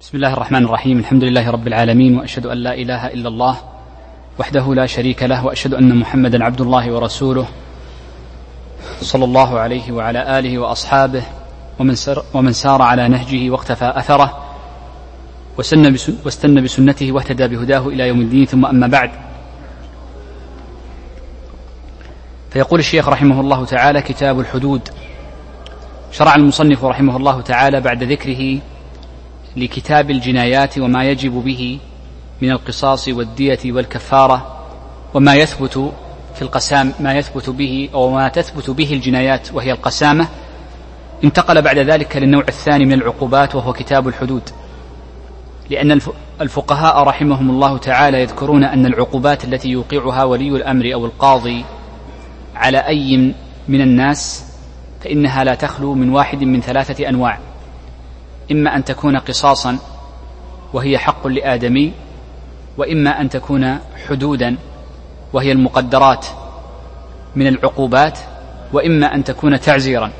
بسم الله الرحمن الرحيم. الحمد لله رب العالمين وأشهد أن لا إله إلا الله وحده لا شريك له وأشهد أن محمدا عبد الله ورسوله صلى الله عليه وعلى آله وأصحابه ومن سر ومن سار على نهجه واقتفى أثره وسن واستنى بسنته واهتدى بهداه إلى يوم الدين. ثم أما بعد فيقول الشيخ رحمه الله تعالى كتاب الحدود. شرع المصنف رحمه الله تعالى بعد ذكره لكتاب الجنايات وما يجب به من القصاص والدية والكفارة وما يثبت في القسام ما يثبت به أو ما تثبت به الجنايات وهي القسامة انتقل بعد ذلك للنوع الثاني من العقوبات وهو كتاب الحدود. لأن الفقهاء رحمهم الله تعالى يذكرون أن العقوبات التي يوقعها ولي الأمر أو القاضي على أي من الناس فإنها لا تخلو من واحد من ثلاثة أنواع. إما أن تكون قصاصا وهي حق لآدمي وإما أن تكون حدودا وهي المقدرات من العقوبات وإما أن تكون تعزيرا.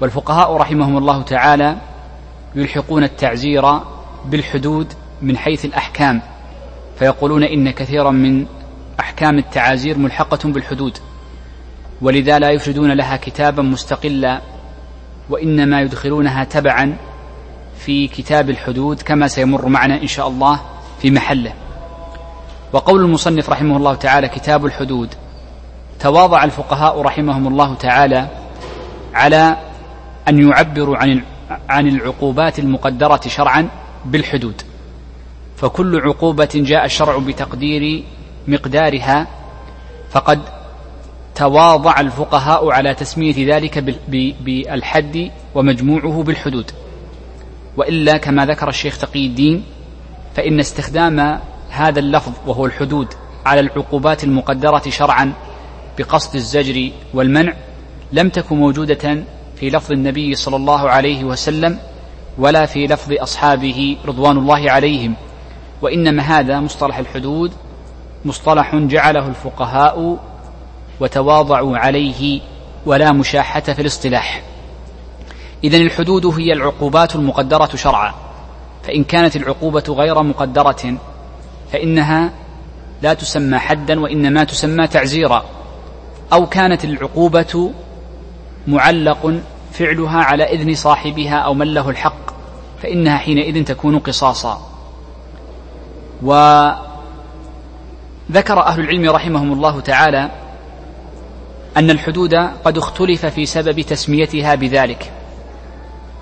والفقهاء رحمهم الله تعالى يلحقون التعزير بالحدود من حيث الأحكام فيقولون إن كثيرا من أحكام التعازير ملحقة بالحدود ولذا لا يفردون لها كتابا مستقلا وإنما يدخلونها تبعا في كتاب الحدود كما سيمر معنا إن شاء الله في محله. وقول المصنف رحمه الله تعالى كتاب الحدود تواضع الفقهاء رحمهم الله تعالى على أن يعبروا عن عن العقوبات المقدرة شرعا بالحدود. فكل عقوبة جاء الشرع بتقدير مقدارها فقد تواضع الفقهاء على تسمية ذلك بالحد ومجموعه بالحدود. وإلا كما ذكر الشيخ تقي الدين فإن استخدام هذا اللفظ وهو الحدود على العقوبات المقدرة شرعا بقصد الزجر والمنع لم تكن موجودة في لفظ النبي صلى الله عليه وسلم ولا في لفظ أصحابه رضوان الله عليهم. وإنما هذا مصطلح الحدود مصطلح جعله الفقهاء وتواضعوا عليه ولا مشاحة في الاصطلاح. إذا الحدود هي العقوبات المقدرة شرعا. فإن كانت العقوبة غير مقدرة فإنها لا تسمى حدا وإنما تسمى تعزيرا. أو كانت العقوبة معلق فعلها على إذن صاحبها أو من له الحق فإنها حينئذ تكون قصاصا. وذكر أهل العلم رحمهم الله تعالى أن الحدود قد اختلف في سبب تسميتها بذلك.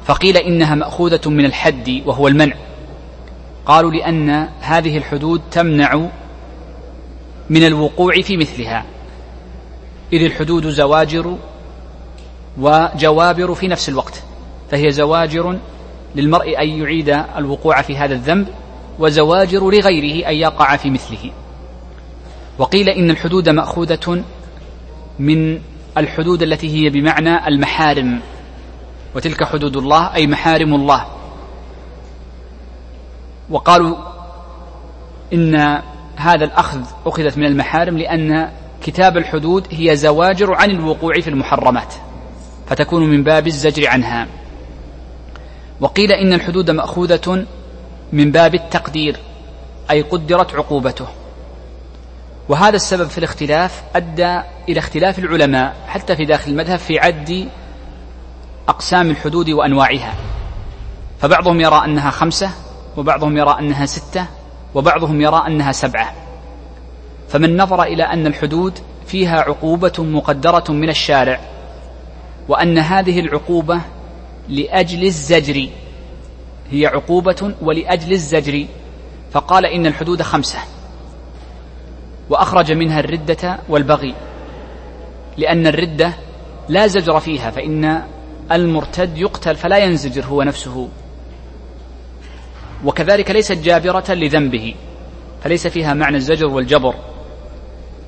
فقيل إنها مأخوذة من الحد وهو المنع. قالوا لأن هذه الحدود تمنع من الوقوع في مثلها. إذ الحدود زواجر وجوابر في نفس الوقت. فهي زواجر للمرء أن يعيد الوقوع في هذا الذنب وزواجر لغيره أن يقع في مثله. وقيل إن الحدود مأخوذة من الحدود التي هي بمعنى المحارم. وتلك حدود الله أي محارم الله. وقالوا إن هذا الأخذ أخذت من المحارم لأن كتاب الحدود هي زواجر عن الوقوع في المحرمات فتكون من باب الزجر عنها. وقيل إن الحدود مأخوذة من باب التقدير أي قدرت عقوبته. وهذا السبب في الاختلاف أدى إلى اختلاف العلماء حتى في داخل المذهب في عد أقسام الحدود وأنواعها. فبعضهم يرى أنها خمسة وبعضهم يرى أنها ستة وبعضهم يرى أنها سبعة. فمن نظر إلى أن الحدود فيها عقوبة مقدرة من الشارع وأن هذه العقوبة لأجل الزجر هي عقوبة ولأجل الزجر فقال إن الحدود خمسة. وأخرج منها الردة والبغي لأن الردة لا زجر فيها فإن المرتد يقتل فلا ينزجر هو نفسه. وكذلك ليست جابرة لذنبه فليس فيها معنى الزجر والجبر.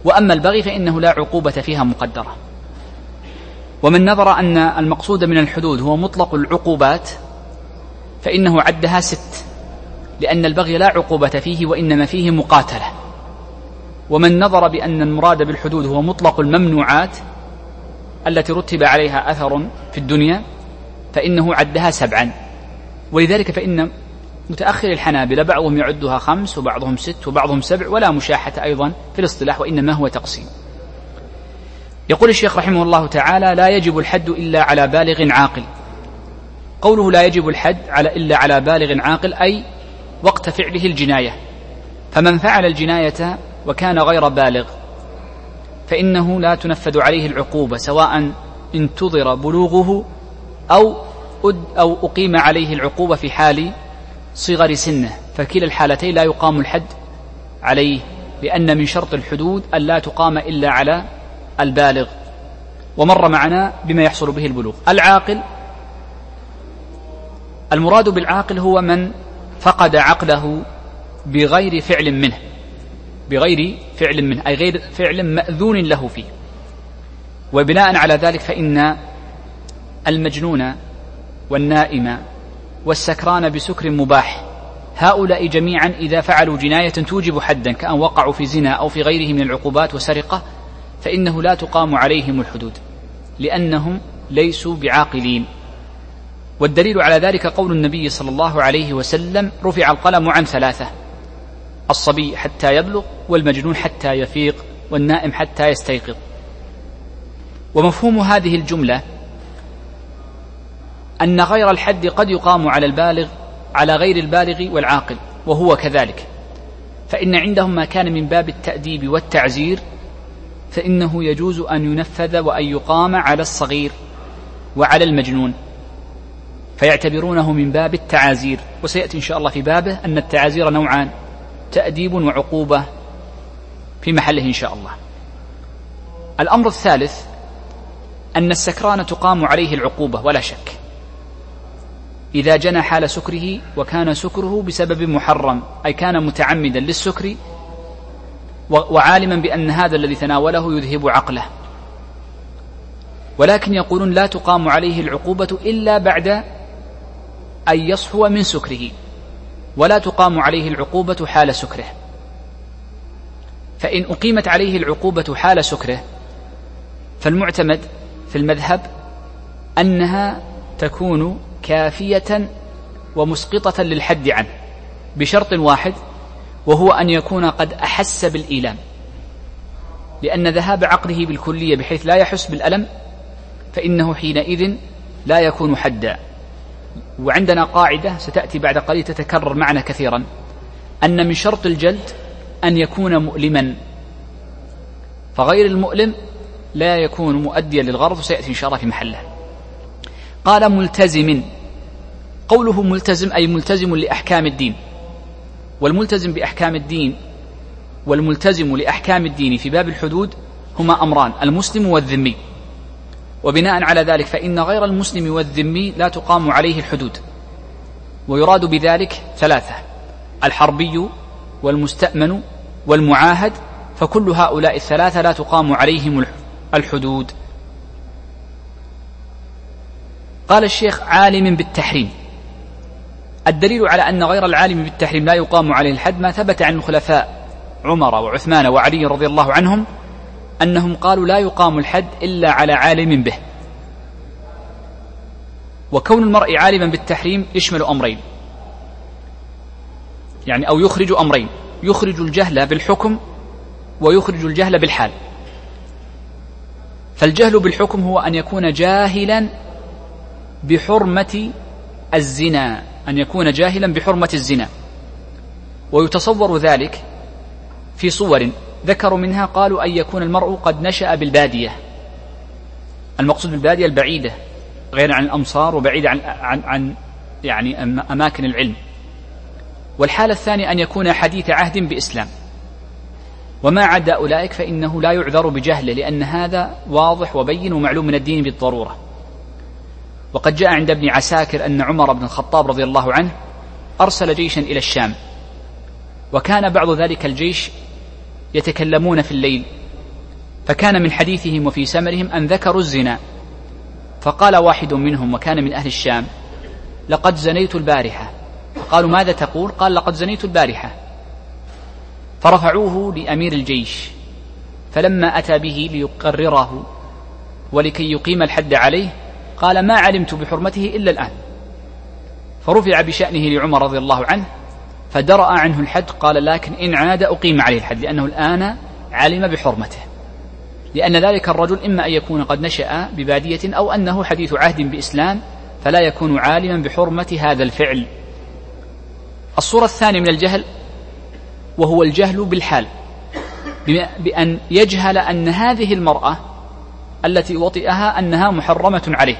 وأما البغي فإنه لا عقوبة فيها مقدرة. ومن نظر أن المقصود من الحدود هو مطلق العقوبات فإنه عدها ست لأن البغي لا عقوبة فيه وإنما فيه مقاتلة. ومن نظر بأن المراد بالحدود هو مطلق الممنوعات التي رتب عليها أثر في الدنيا فإنه عدها سبعا. ولذلك فإن متأخر الحنابلة بعضهم يعدها خمس وبعضهم ست وبعضهم سبع ولا مشاحة أيضا في الاصطلاح وإنما هو تقسيم. يقول الشيخ رحمه الله تعالى لا يجب الحد إلا على بالغ عاقل. قوله لا يجب الحد على إلا على بالغ عاقل أي وقت فعله الجناية. فمن فعل الجناية وكان غير بالغ. فإنه لا تنفذ عليه العقوبة سواء انتظر بلوغه أو أو أقيم عليه العقوبة في حال صغر سنه. فكلا الحالتين لا يقام الحد عليه لأن من شرط الحدود أن لا تقام إلا على البالغ. ومر معنا بما يحصل به البلوغ. العاقل المراد بالعاقل هو من فقد عقله بغير فعل منه. بغير فعل منه أي غير فعل مأذون له فيه. وبناء على ذلك فإن المجنون والنائم والسكران بسكر مباح. هؤلاء جميعا إذا فعلوا جناية توجب حدا كأن وقعوا في زنا أو في غيره من العقوبات وسرقة فإنه لا تقام عليهم الحدود لأنهم ليسوا بعاقلين. والدليل على ذلك قول النبي صلى الله عليه وسلم رفع القلم عن ثلاثة. الصبي حتى يبلغ والمجنون حتى يفيق والنائم حتى يستيقظ. ومفهوم هذه الجملة أن غير الحد قد يقام على البالغ على غير البالغ والعاقل وهو كذلك. فإن عندهم ما كان من باب التأديب والتعزير فإنه يجوز أن ينفذ وأن يقام على الصغير وعلى المجنون. فيعتبرونه من باب التعازير. وسيأتي إن شاء الله في بابه أن التعازير نوعان. تأديب وعقوبة في محله إن شاء الله. الأمر الثالث أن السكران تقام عليه العقوبة ولا شك. إذا جنى حال سكره وكان سكره بسبب محرم أي كان متعمدا للسكر وعالما بأن هذا الذي تناوله يذهب عقله. ولكن يقولون لا تقام عليه العقوبة إلا بعد أن يصحو من سكره. ولا تقام عليه العقوبة حال سكره. فإن أقيمت عليه العقوبة حال سكره فالمعتمد في المذهب أنها تكون كافية ومسقطة للحد عنه بشرط واحد وهو أن يكون قد أحس بالإيلام. لأن ذهاب عقله بالكلية بحيث لا يحس بالألم فإنه حينئذ لا يكون حدا. وعندنا قاعدة ستأتي بعد قليل تتكرر معنا كثيرا. أن من شرط الجلد أن يكون مؤلما. فغير المؤلم لا يكون مؤديا للغرض وسيأتي إن شاء الله في محله. قال ملتزم. قوله ملتزم أي ملتزم لأحكام الدين. والملتزم بأحكام الدين والملتزم لأحكام الدين في باب الحدود هما أمران المسلم والذمي. وبناء على ذلك فإن غير المسلم والذمي لا تقام عليه الحدود. ويراد بذلك ثلاثة الحربي والمستأمن والمعاهد فكل هؤلاء الثلاثة لا تقام عليهم الحدود. قال الشيخ عالم بالتحريم. الدليل على أن غير العالم بالتحريم لا يقام عليه الحد ما ثبت عن الخلفاء عمر وعثمان وعلي رضي الله عنهم أنهم قالوا لا يقام الحد إلا على عالم به. وكون المرء عالما بالتحريم يشمل أمرين. يعني أو يخرج أمرين. يخرج الجهل بالحكم ويخرج الجهل بالحال. فالجهل بالحكم هو أن يكون جاهلا بحرمة الزنا. أن يكون جاهلا بحرمة الزنا. ويتصور ذلك في صور ذكروا منها قالوا أن يكون المرء قد نشأ بالبادية. المقصود بالبادية البعيدة غير عن الأمصار وبعيدة عن, عن, عن يعني أماكن العلم. والحالة الثانية أن يكون حديث عهد بإسلام. وما عدا أولئك فإنه لا يعذر بجهله لأن هذا واضح وبين ومعلوم من الدين بالضرورة. وقد جاء عند ابن عساكر أن عمر بن الخطاب رضي الله عنه أرسل جيشا إلى الشام. وكان بعض ذلك الجيش يتكلمون في الليل. فكان من حديثهم وفي سمرهم أن ذكروا الزنا. فقال واحد منهم وكان من أهل الشام لقد زنيت البارحة. فقالوا ماذا تقول؟ قال لقد زنيت البارحة. فرفعوه لأمير الجيش. فلما أتى به ليقرره ولكي يقيم الحد عليه قال ما علمت بحرمته إلا الآن. فرفع بشأنه لعمر رضي الله عنه فدرأ عنه الحد قال لكن إن عاد أقيم عليه الحد لأنه الآن علم بحرمته. لأن ذلك الرجل إما أن يكون قد نشأ ببادية أو أنه حديث عهد بإسلام فلا يكون عالما بحرمة هذا الفعل. الصورة الثانية من الجهل وهو الجهل بالحال. بأن يجهل أن هذه المرأة التي وطئها أنها محرمة عليه.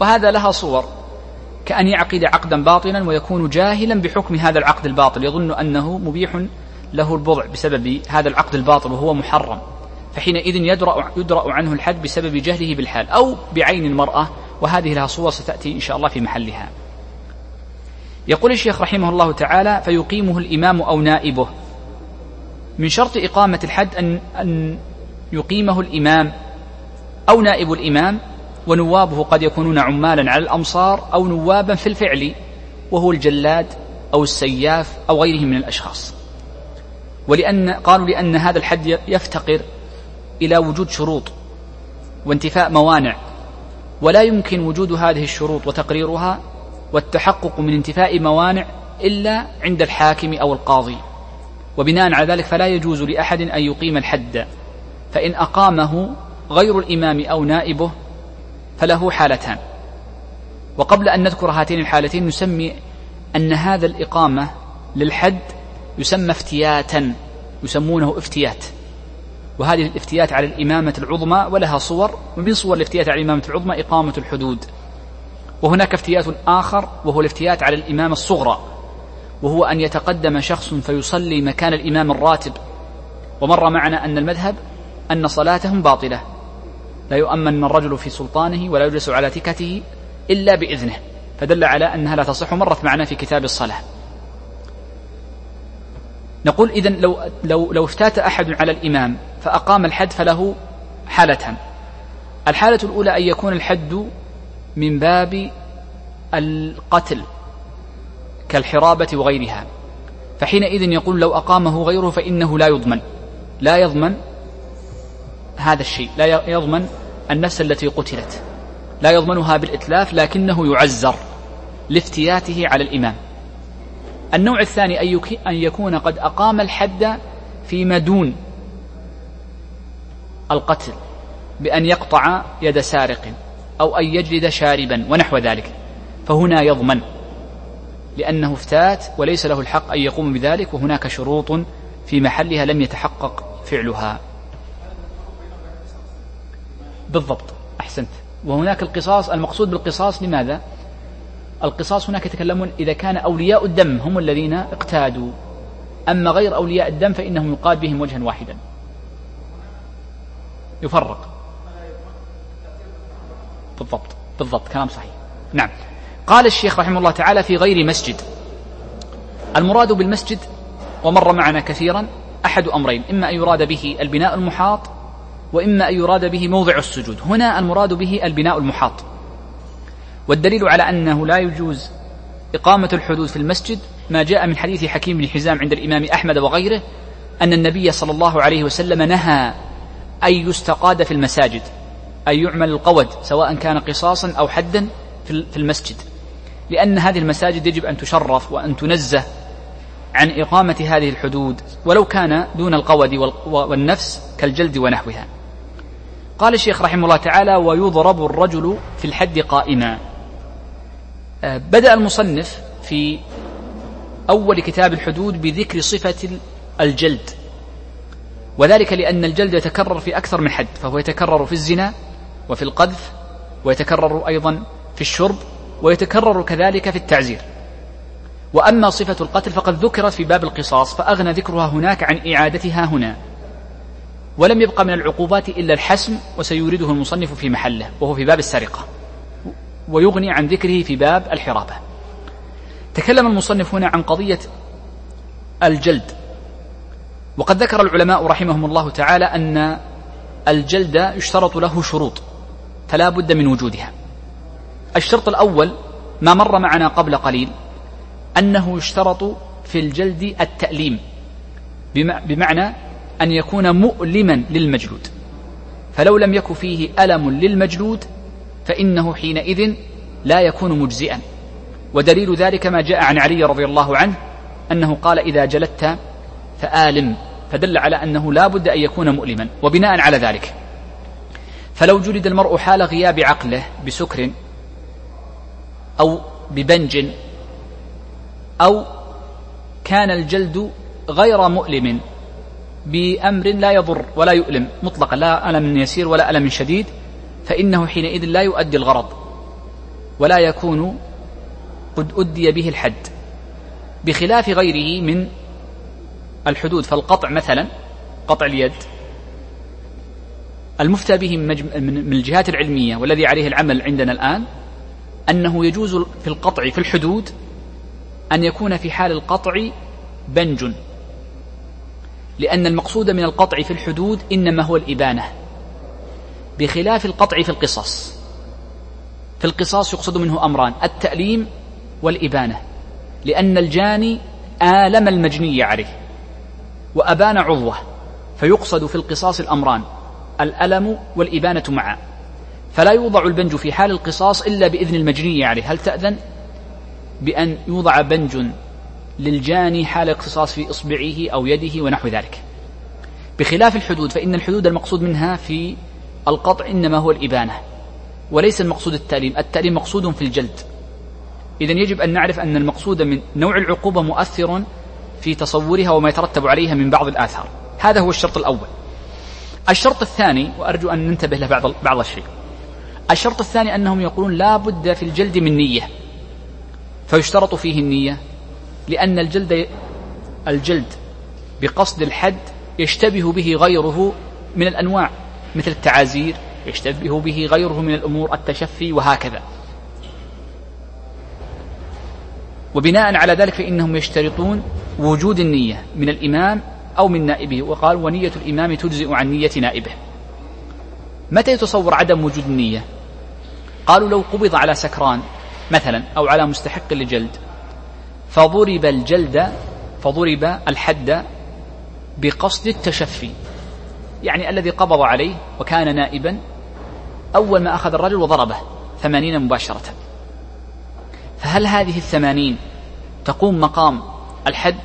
وهذا لها صور. كأن يعقد عقدا باطلا ويكون جاهلا بحكم هذا العقد الباطل. يظن أنه مبيح له البضع بسبب هذا العقد الباطل وهو محرم. فحينئذ يدرأ, يدرأ عنه الحد بسبب جهله بالحال أو بعين المرأة وهذه لها صور ستأتي إن شاء الله في محلها. يقول الشيخ رحمه الله تعالى فيقيمه الإمام أو نائبه. من شرط إقامة الحد أن, أن يقيمه الإمام أو نائب الإمام ونوابه قد يكونون عمالا على الأمصار أو نوابا في الفعل وهو الجلاد أو السياف أو غيره من الأشخاص. ولأن قالوا لأن هذا الحد يفتقر إلى وجود شروط وانتفاء موانع ولا يمكن وجود هذه الشروط وتقريرها والتحقق من انتفاء موانع إلا عند الحاكم أو القاضي. وبناء على ذلك فلا يجوز لأحد أن يقيم الحد فإن أقامه غير الإمام أو نائبه فله حالتان. وقبل أن نذكر هاتين الحالتين نسمي أن هذا الإقامة للحد يسمى افتياتا يسمونه افتيات. وهذه الافتيات على الإمامة العظمى ولها صور ومن صور الافتيات على الإمامة العظمى إقامة الحدود. وهناك افتيات آخر وهو الافتيات على الإمامة الصغرى. وهو أن يتقدم شخص فيصلي مكان الإمام الراتب. ومر معنا أن المذهب أن صلاتهم باطلة. لا يؤمن الرجل في سلطانه ولا يجلس على تكته إلا بإذنه فدل على أنها لا تصح مرت معنا في كتاب الصلاة. نقول إذا لو, لو, لو افتات أحد على الإمام فأقام الحد فله حالتان. الحالة الأولى أن يكون الحد من باب القتل كالحرابة وغيرها فحينئذ يقول لو أقامه غيره فإنه لا يضمن لا يضمن هذا الشيء. لا يضمن النفس التي قتلت. لا يضمنها بالإتلاف لكنه يعزر لافتياته على الإمام. النوع الثاني أن يكون قد أقام الحد فيما دون القتل بأن يقطع يد سارق أو أن يجلد شاربا ونحو ذلك. فهنا يضمن لأنه افتات وليس له الحق أن يقوم بذلك وهناك شروط في محلها لم يتحقق فعلها. بالضبط أحسنت. وهناك القصاص المقصود بالقصاص لماذا؟ القصاص هناك يتكلمون إذا كان أولياء الدم هم الذين اقتادوا. أما غير أولياء الدم فإنهم يقاد بهم وجها واحدا. يفرق. بالضبط بالضبط كلام صحيح. نعم. قال الشيخ رحمه الله تعالى في غير مسجد. المراد بالمسجد ومر معنا كثيرا أحد أمرين. إما أن يراد به البناء المحاط وإما أن يراد به موضع السجود. هنا المراد به البناء المحاط. والدليل على أنه لا يجوز إقامة الحدود في المسجد ما جاء من حديث حكيم بن حزام عند الإمام أحمد وغيره أن النبي صلى الله عليه وسلم نهى أن يستقاد في المساجد أن يعمل القود سواء كان قصاصا أو حدا في المسجد. لأن هذه المساجد يجب أن تشرف وأن تنزه عن إقامة هذه الحدود ولو كان دون القود والنفس كالجلد ونحوها. قال الشيخ رحمه الله تعالى ويضرب الرجل في الحد قائما. آه، بدأ المصنف في أول كتاب الحدود بذكر صفة الجلد وذلك لأن الجلد يتكرر في أكثر من حد فهو يتكرر في الزنا وفي القذف ويتكرر أيضا في الشرب ويتكرر كذلك في التعزير. وأما صفة القتل فقد ذكرت في باب القصاص فأغنى ذكرها هناك عن إعادتها هنا. ولم يبقى من العقوبات إلا الحسم وسيورده المصنف في محله وهو في باب السرقة ويغني عن ذكره في باب الحرابة. تكلم المصنف هنا عن قضية الجلد. وقد ذكر العلماء رحمهم الله تعالى أن الجلد يشترط له شروط فلا بد من وجودها. الشرط الأول ما مر معنا قبل قليل أنه يشترط في الجلد التأليم. بمعنى أن يكون مؤلما للمجلود. فلو لم يكن فيه ألم للمجلود فإنه حينئذ لا يكون مجزئا. ودليل ذلك ما جاء عن علي رضي الله عنه أنه قال إذا جلدت فآلم. فدل على أنه لا بد أن يكون مؤلما وبناء على ذلك. فلو جلد المرء حال غياب عقله بسكر أو ببنج أو كان الجلد غير مؤلم بأمر لا يضر ولا يؤلم مطلقا لا ألم يسير ولا ألم شديد فإنه حينئذ لا يؤدي الغرض ولا يكون قد أدي به الحد بخلاف غيره من الحدود. فالقطع مثلا قطع اليد المفتى به من الجهات العلمية والذي عليه العمل عندنا الآن أنه يجوز في القطع في الحدود أن يكون في حال القطع بنج. لأن المقصود من القطع في الحدود إنما هو الإبانة. بخلاف القطع في القصاص. في القصاص يقصد منه أمران التأليم والإبانة. لأن الجاني آلم المجني عليه وأبان عضوه فيقصد في القصاص الأمران الألم والإبانة معا. فلا يوضع البنج في حال القصاص إلا بإذن المجني عليه. هل تأذن؟ بأن يوضع بنج للجاني حال اقتصاص في إصبعه أو يده ونحو ذلك. بخلاف الحدود فإن الحدود المقصود منها في القطع إنما هو الإبانة وليس المقصود التأليم. التأليم مقصود في الجلد. إذا يجب أن نعرف أن المقصود من نوع العقوبة مؤثر في تصورها وما يترتب عليها من بعض الآثار. هذا هو الشرط الأول. الشرط الثاني وأرجو أن ننتبه له بعض بعض الشيء. الشرط الثاني أنهم يقولون لا بد في الجلد من نية. فيشترط فيه النية لأن الجلد الجلد بقصد الحد يشتبه به غيره من الأنواع مثل التعازير يشتبه به غيره من الأمور التشفي وهكذا. وبناء على ذلك فإنهم يشترطون وجود النية من الإمام أو من نائبه وقال ونية الإمام تجزئ عن نية نائبه متى يتصور عدم وجود النية؟ قالوا لو قبض على سكران مثلا أو على مستحق لجلد. فضرب الجلد فضرب الحد بقصد التشفي. يعني الذي قبض عليه وكان نائبا أول ما أخذ الرجل وضربه ثمانين مباشرة. فهل هذه الثمانين تقوم مقام الحد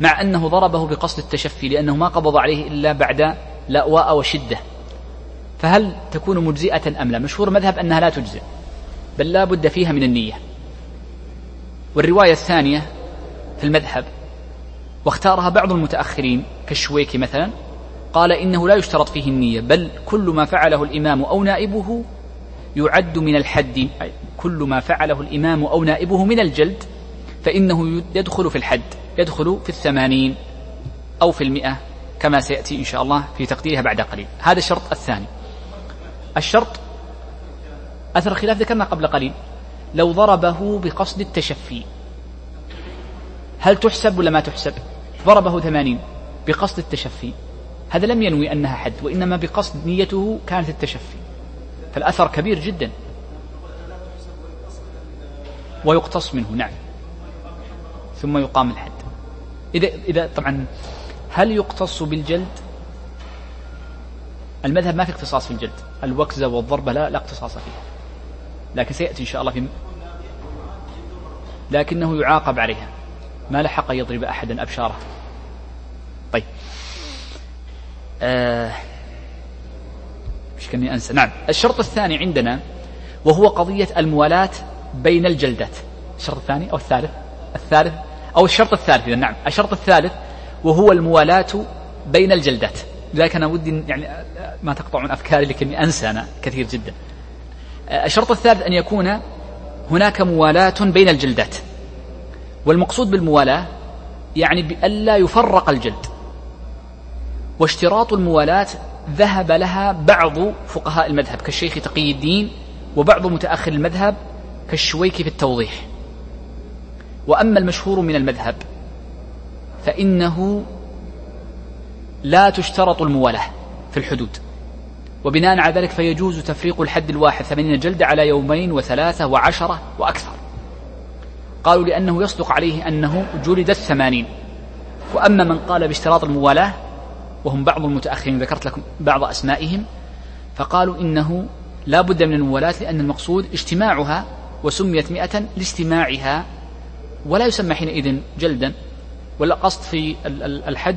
مع أنه ضربه بقصد التشفي لأنه ما قبض عليه إلا بعد لأواء وشدة؟ فهل تكون مجزئة أم لا؟ مشهور مذهب أنها لا تجزئ. بل لا بد فيها من النية. والرواية الثانية في المذهب واختارها بعض المتأخرين كالشويكي مثلا قال إنه لا يشترط فيه النية بل كل ما فعله الإمام أو نائبه يعد من الحد كل ما فعله الإمام أو نائبه من الجلد فإنه يدخل في الحد يدخل في الثمانين أو في المئة كما سيأتي إن شاء الله في تقديرها بعد قليل. هذا الشرط الثاني. الشرط أثر الخلاف ذكرنا قبل قليل. لو ضربه بقصد التشفي. هل تحسب ولا ما تحسب؟ ضربه ثمانين بقصد التشفي. هذا لم ينوي أنها حد وإنما بقصد نيته كانت التشفي. فالأثر كبير جدا. ويقتص منه نعم. ثم يقام الحد. إذا إذا طبعا هل يقتص بالجلد؟ المذهب ما في اختصاص في الجلد، الوكزة والضربة لا لا اختصاص فيها. لكن سيأتي إن شاء الله في لكنه يعاقب عليها. ما لحق يضرب أحدا أبشاره. طيب. آه مش كني أنسى؟ نعم. الشرط الثاني عندنا وهو قضية الموالاة بين الجلدات. الشرط الثاني أو الثالث؟ الثالث أو الشرط الثالث إذا نعم. الشرط الثالث وهو الموالاة بين الجلدات. لذلك أنا ودي يعني ما تقطعون أفكاري لكني أنسى أنا كثير جدا. الشرط الثالث أن يكون هناك موالاة بين الجلدات. والمقصود بالموالاة يعني بألا يفرق الجلد. واشتراط الموالاة ذهب لها بعض فقهاء المذهب كالشيخ تقي الدين وبعض متأخر المذهب كالشويكي في التوضيح. وأما المشهور من المذهب فإنه لا تشترط الموالاة في الحدود. وبناء على ذلك فيجوز تفريق الحد الواحد ثمانين جلدة على يومين وثلاثة وعشرة وأكثر. قالوا لأنه يصدق عليه أنه جلد الثمانين. وأما من قال باشتراط الموالاة وهم بعض المتأخرين ذكرت لكم بعض أسمائهم فقالوا إنه لا بد من الموالاة لأن المقصود اجتماعها وسميت مئة لاستماعها ولا يسمى حينئذ جلدا ولا قصد في الحد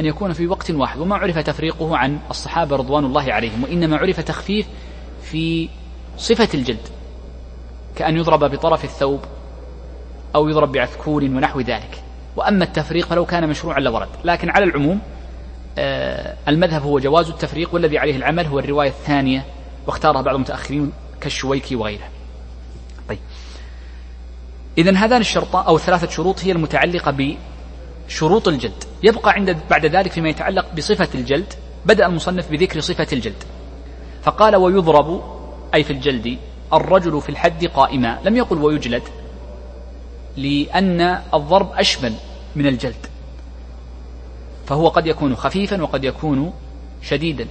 أن يكون في وقت واحد. وما عرف تفريقه عن الصحابة رضوان الله عليهم وإنما عرف تخفيف في صفة الجلد كأن يضرب بطرف الثوب أو يضرب بعثكور ونحو ذلك. وأما التفريق فلو كان مشروعا لورد. لكن على العموم آه، المذهب هو جواز التفريق والذي عليه العمل هو الرواية الثانية واختارها بعض المتأخرين كالشويكي وغيره. طيب. إذا هذان الشرطان أو ثلاثة شروط هي المتعلقة بشروط الجلد. يبقى عند بعد ذلك فيما يتعلق بصفة الجلد بدأ المصنف بذكر صفة الجلد. فقال ويضرب أي في الجلد الرجل في الحد قائما لم يقل ويجلد لأن الضرب أشمل من الجلد. فهو قد يكون خفيفا وقد يكون شديدا.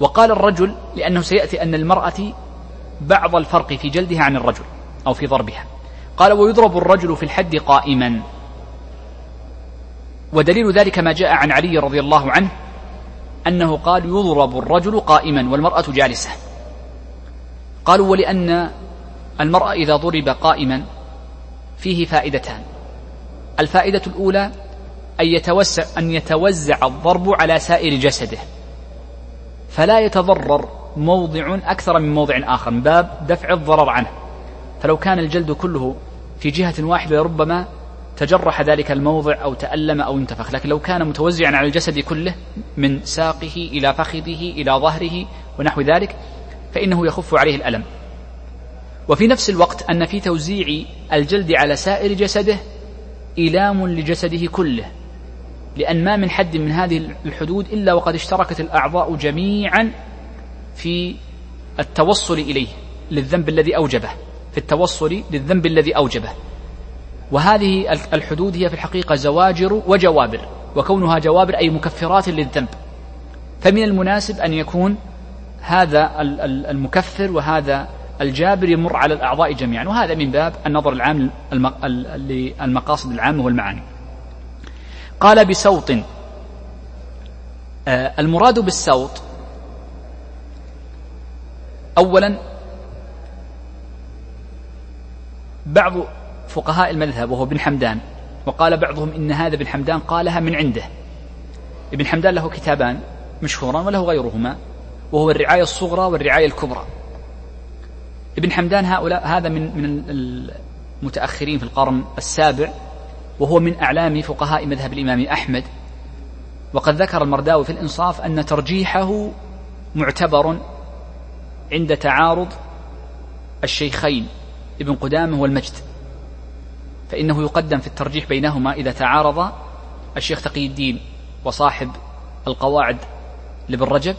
وقال الرجل لأنه سيأتي أن المرأة بعض الفرق في جلدها عن الرجل أو في ضربها. قال ويضرب الرجل في الحد قائما. ودليل ذلك ما جاء عن علي رضي الله عنه أنه قال يضرب الرجل قائما والمرأة جالسة. قالوا ولأن المرأة إذا ضرب قائما فيه فائدتان. الفائدة الأولى أن يتوسع أن يتوزع الضرب على سائر جسده. فلا يتضرر موضع أكثر من موضع آخر من باب دفع الضرر عنه. فلو كان الجلد كله في جهة واحدة ربما تجرح ذلك الموضع أو تألم أو انتفخ. لكن لو كان متوزعا على الجسد كله من ساقه إلى فخذه إلى ظهره ونحو ذلك فإنه يخف عليه الألم. وفي نفس الوقت أن في توزيع الجلد على سائر جسده إيلام لجسده كله لأن ما من حد من هذه الحدود إلا وقد اشتركت الأعضاء جميعا في التوصل إليه للذنب الذي أوجبه. في التوصل للذنب الذي أوجبه. وهذه الحدود هي في الحقيقة زواجر وجوابر وكونها جوابر أي مكفرات للذنب. فمن المناسب أن يكون هذا المكفر وهذا الجابر يمر على الأعضاء جميعا. وهذا من باب النظر العام للمقاصد العامة والمعاني. قال بسوط آه، المراد بالسوط أولا بعض فقهاء المذهب وهو ابن حمدان وقال بعضهم إن هذا ابن حمدان قالها من عنده. ابن حمدان له كتابان مشهوران وله غيرهما وهو الرعاية الصغرى والرعاية الكبرى. ابن حمدان هؤلاء هذا من من المتأخرين في القرن السابع وهو من أعلام فقهاء مذهب الإمام أحمد. وقد ذكر المرداوي في الإنصاف أن ترجيحه معتبر عند تعارض الشيخين. ابن قدامة والمجد. فإنه يقدم في الترجيح بينهما إذا تعارض الشيخ تقي الدين وصاحب القواعد لابن رجب.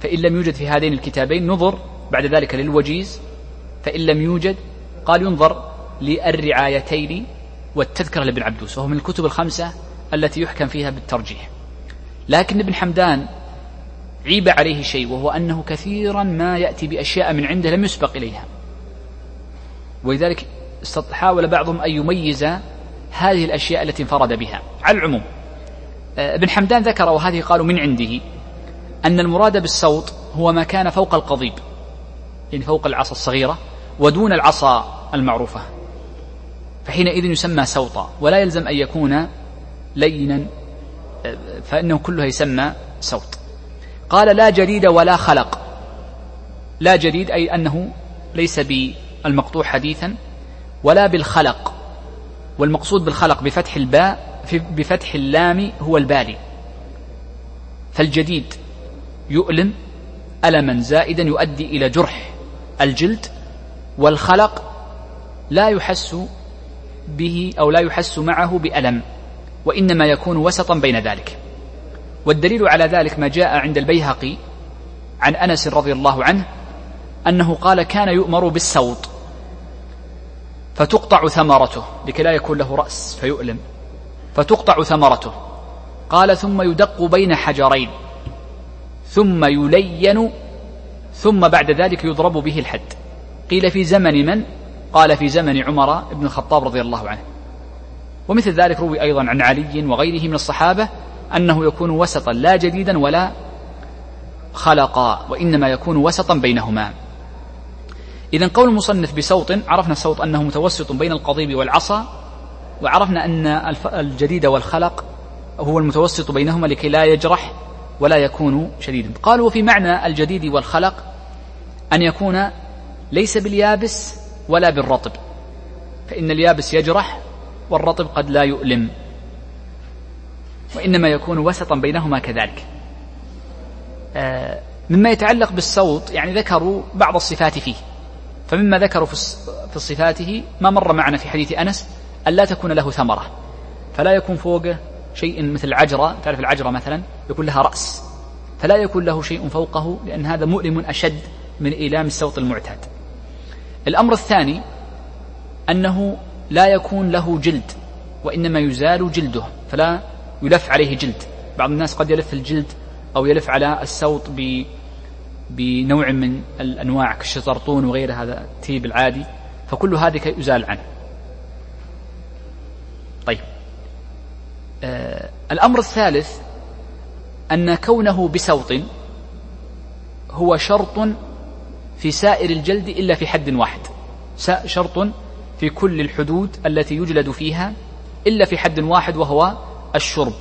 فإن لم يوجد في هذين الكتابين نظر بعد ذلك للوجيز. فإن لم يوجد قال ينظر للرعايتين والتذكرة لابن عبدوس وهو من الكتب الخمسة التي يحكم فيها بالترجيح. لكن ابن حمدان عيب عليه شيء وهو أنه كثيرا ما يأتي بأشياء من عنده لم يسبق إليها. ولذلك حاول بعضهم أن يميز هذه الأشياء التي انفرد بها. على العموم آه، ابن حمدان ذكر وهذه قالوا من عنده أن المراد بالصوت هو ما كان فوق القضيب يعني فوق العصا الصغيرة ودون العصا المعروفة. فحينئذ يسمى سوطا ولا يلزم أن يكون لينا فإنه كلها يسمى سوط قال لا جديد ولا خلق. لا جديد أي أنه ليس بالمقطوع حديثا ولا بالخلق والمقصود بالخلق بفتح الباء بفتح اللام هو البالي. فالجديد يؤلم ألما زائدا يؤدي إلى جرح الجلد والخلق لا يحس به أو لا يحس معه بألم وإنما يكون وسطا بين ذلك. والدليل على ذلك ما جاء عند البيهقي عن أنس رضي الله عنه أنه قال كان يؤمر بالسوط فتقطع ثمرته لكي لا يكون له رأس فيؤلم. فتقطع ثمرته. قال ثم يدق بين حجرين. ثم يلين ثم بعد ذلك يضرب به الحد. قيل في زمن من؟ قال في زمن عمر بن الخطاب رضي الله عنه. ومثل ذلك روي أيضا عن علي وغيره من الصحابة أنه يكون وسطا لا جديدا ولا خلقا وإنما يكون وسطا بينهما. إذا قول المصنف بسوط عرفنا السوط أنه متوسط بين القضيب والعصا وعرفنا أن الجديد والخلق هو المتوسط بينهما لكي لا يجرح ولا يكون شديدا قالوا في معنى الجديد والخلق أن يكون ليس باليابس ولا بالرطب فإن اليابس يجرح والرطب قد لا يؤلم وإنما يكون وسطا بينهما كذلك. آه، مما يتعلق بالصوت يعني ذكروا بعض الصفات فيه. فمما ذكروا في صفاته ما مر معنا في حديث أنس أن لا تكون له ثمرة. فلا يكون فوقه شيء مثل العجرة. تعرف العجرة مثلا؟ يكون لها رأس. فلا يكون له شيء فوقه لأن هذا مؤلم أشد من إيلام الصوت المعتاد. الأمر الثاني أنه لا يكون له جلد وإنما يزال جلده فلا يلف عليه جلد. بعض الناس قد يلف الجلد أو يلف على السوط ب بنوع من الأنواع كالشطرطون وغير هذا التيب العادي فكل هذه يزال عنه. طيب. آه الأمر الثالث أن كونه بسوط هو شرط في سائر الجلد إلا في حد واحد. شرط في كل الحدود التي يجلد فيها إلا في حد واحد وهو الشرب.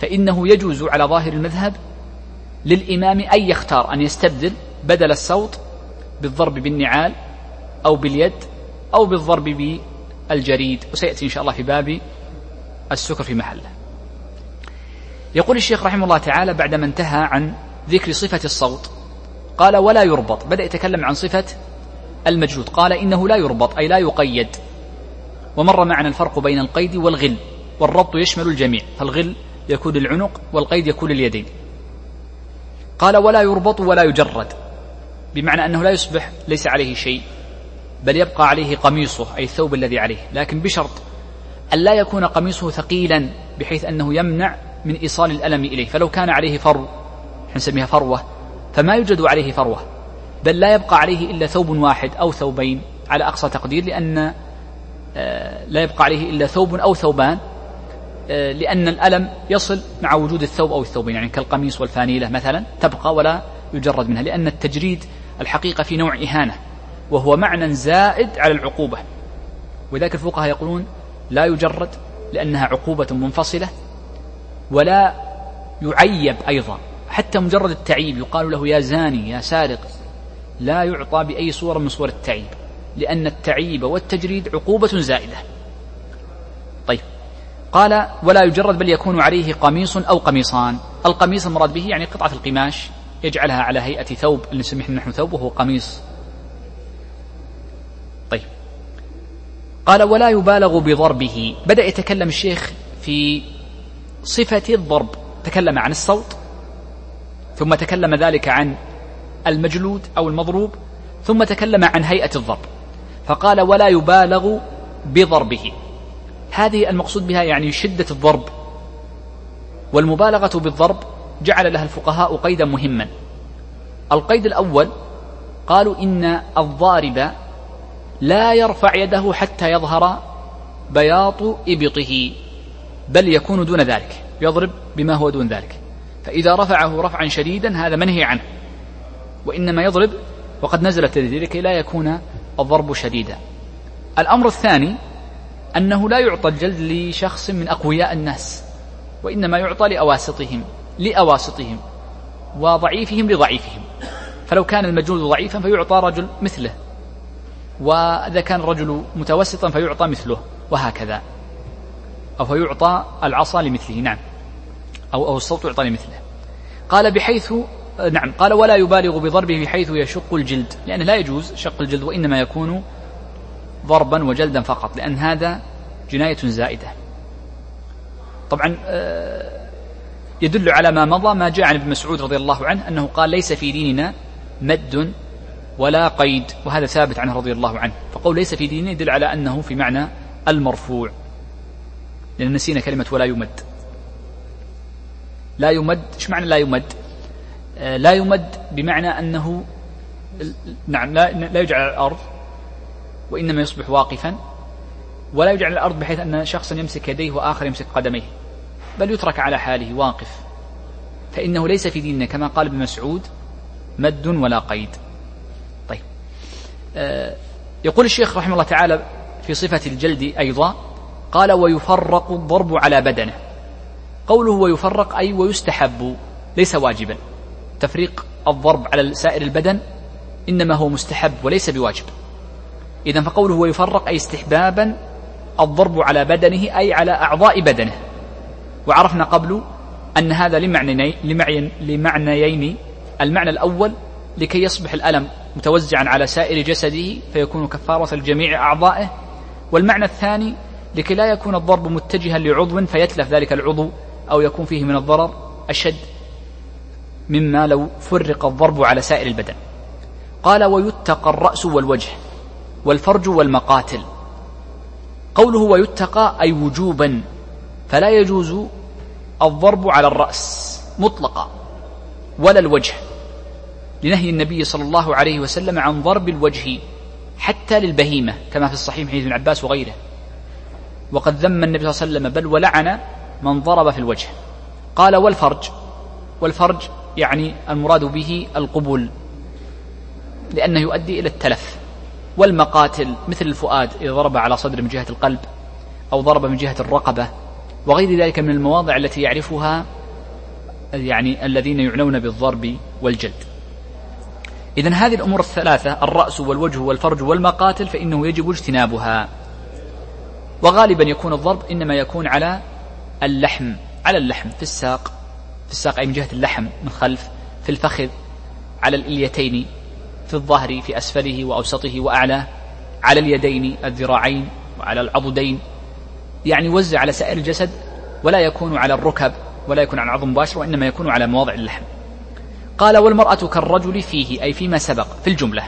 فإنه يجوز على ظاهر المذهب للإمام أن يختار أن يستبدل بدل الصوت بالضرب بالنعال أو باليد أو بالضرب بالجريد. وسيأتي إن شاء الله في باب السكر في محله. يقول الشيخ رحمه الله تعالى بعدما انتهى عن ذكر صفة الصوت قال ولا يربط. بدأ يتكلم عن صفة المجلود قال إنه لا يربط أي لا يقيد. ومر معنا الفرق بين القيد والغل والربط يشمل الجميع فالغل يكون العنق والقيد يكون اليدين. قال ولا يربط ولا يجرد. بمعنى أنه لا يصبح ليس عليه شيء بل يبقى عليه قميصه أي الثوب الذي عليه. لكن بشرط أن لا يكون قميصه ثقيلا بحيث أنه يمنع من إيصال الألم إليه. فلو كان عليه فرو نسميها فروة فما يوجد عليه فروة. بل لا يبقى عليه إلا ثوب واحد أو ثوبين على أقصى تقدير لأن آه، لا يبقى عليه إلا ثوب أو ثوبان لأن الألم يصل مع وجود الثوب أو الثوبين يعني كالقميص والفانيلة مثلا تبقى ولا يجرد منها لأن التجريد الحقيقة في نوع إهانة وهو معنى زائد على العقوبة. ولذلك الفقهاء يقولون لا يجرد لأنها عقوبة منفصلة ولا يعيب أيضا. حتى مجرد التعيب يقال له يا زاني يا سارق لا يعطى بأي صورة من صور التعيب لأن التعيب والتجريد عقوبة زائدة. طيب. قال ولا يجرد بل يكون عليه قميص أو قميصان. القميص المراد به يعني قطعة القماش يجعلها على هيئة ثوب اللي نسميه نحن ثوب وهو قميص. طيب. قال ولا يبالغ بضربه. بدأ يتكلم الشيخ في صفة الضرب. تكلم عن الصوت ثم تكلم ذلك عن المجلود أو المضروب ثم تكلم عن هيئة الضرب. فقال ولا يبالغ بضربه. هذه المقصود بها يعني شدة الضرب. والمبالغة بالضرب جعل لها الفقهاء قيدا مهما. القيد الأول قالوا إن الضارب لا يرفع يده حتى يظهر بياض إبطه بل يكون دون ذلك يضرب بما هو دون ذلك. فإذا رفعه رفعا شديدا هذا منهي عنه وإنما يضرب وقد نزلت لكي لا يكون الضرب شديدا. الأمر الثاني أنه لا يعطى الجلد لشخص من أقوياء الناس وإنما يعطى لأواسطهم لأواسطهم وضعيفهم لضعيفهم. فلو كان المجلود ضعيفا فيعطى رجل مثله وإذا كان الرجل متوسطا فيعطى مثله وهكذا. أو فيعطى العصا لمثله نعم. أو أو الصوت يعطى لمثله. قال بحيث نعم قال ولا يبالغ بضربه بحيث يشق الجلد لأنه لا يجوز شق الجلد وإنما يكون ضربا وجلدا فقط لأن هذا جناية زائدة. طبعا آه، يدل على ما مضى ما جاء عن ابن مسعود رضي الله عنه أنه قال ليس في ديننا مد ولا قيد. وهذا ثابت عنه رضي الله عنه. فقول ليس في ديننا يدل على أنه في معنى المرفوع. لأن نسينا كلمة ولا يمد لا يمد إيش معنى لا يمد؟ آه، لا يمد بمعنى أنه نعم لا, لا يجعل على الأرض وإنما يصبح واقفا ولا يجعل الأرض بحيث أن شخصا يمسك يديه وآخر يمسك قدميه بل يترك على حاله واقف. فإنه ليس في ديننا كما قال ابن مسعود مد ولا قيد. طيب. آه، يقول الشيخ رحمه الله تعالى في صفة الجلد أيضا قال ويفرق الضرب على بدنه. قوله ويفرق أي ويستحب ليس واجبا. تفريق الضرب على سائر البدن إنما هو مستحب وليس بواجب. إذا فقوله ويفرق أي استحبابا الضرب على بدنه أي على أعضاء بدنه. وعرفنا قبل أن هذا لمعنيين, لمعنيين. المعنى الأول لكي يصبح الألم متوزعا على سائر جسده فيكون كفارة لجميع أعضائه. والمعنى الثاني لكي لا يكون الضرب متجها لعضو فيتلف ذلك العضو أو يكون فيه من الضرر أشد مما لو فرق الضرب على سائر البدن. قال ويتقى الرأس والوجه. والفرج والمقاتل. قوله ويتقى أي وجوبا فلا يجوز الضرب على الرأس مطلقا ولا الوجه لنهي النبي صلى الله عليه وسلم عن ضرب الوجه حتى للبهيمة كما في الصحيح حديث ابن عباس وغيره. وقد ذم النبي صلى الله عليه وسلم بل ولعن من ضرب في الوجه. قال والفرج والفرج يعني المراد به القبول لأنه يؤدي إلى التلف. والمقاتل مثل الفؤاد إذا ضرب على صدر من جهة القلب أو ضرب من جهة الرقبة وغير ذلك من المواضع التي يعرفها يعني الذين يعنون بالضرب والجلد إذا هذه الأمور الثلاثة الرأس والوجه والفرج والمقاتل فإنه يجب اجتنابها. وغالبا يكون الضرب إنما يكون على اللحم على اللحم في الساق في الساق أي من جهة اللحم من خلف في الفخذ على الإليتين. في الظهر في أسفله وأوسطه وأعلاه على اليدين الذراعين وعلى العضدين يعني وزع على سائر الجسد ولا يكون على الركب ولا يكون على العظم مباشرة وإنما يكون على مواضع اللحم. قال والمرأة كالرجل فيه أي فيما سبق في الجملة.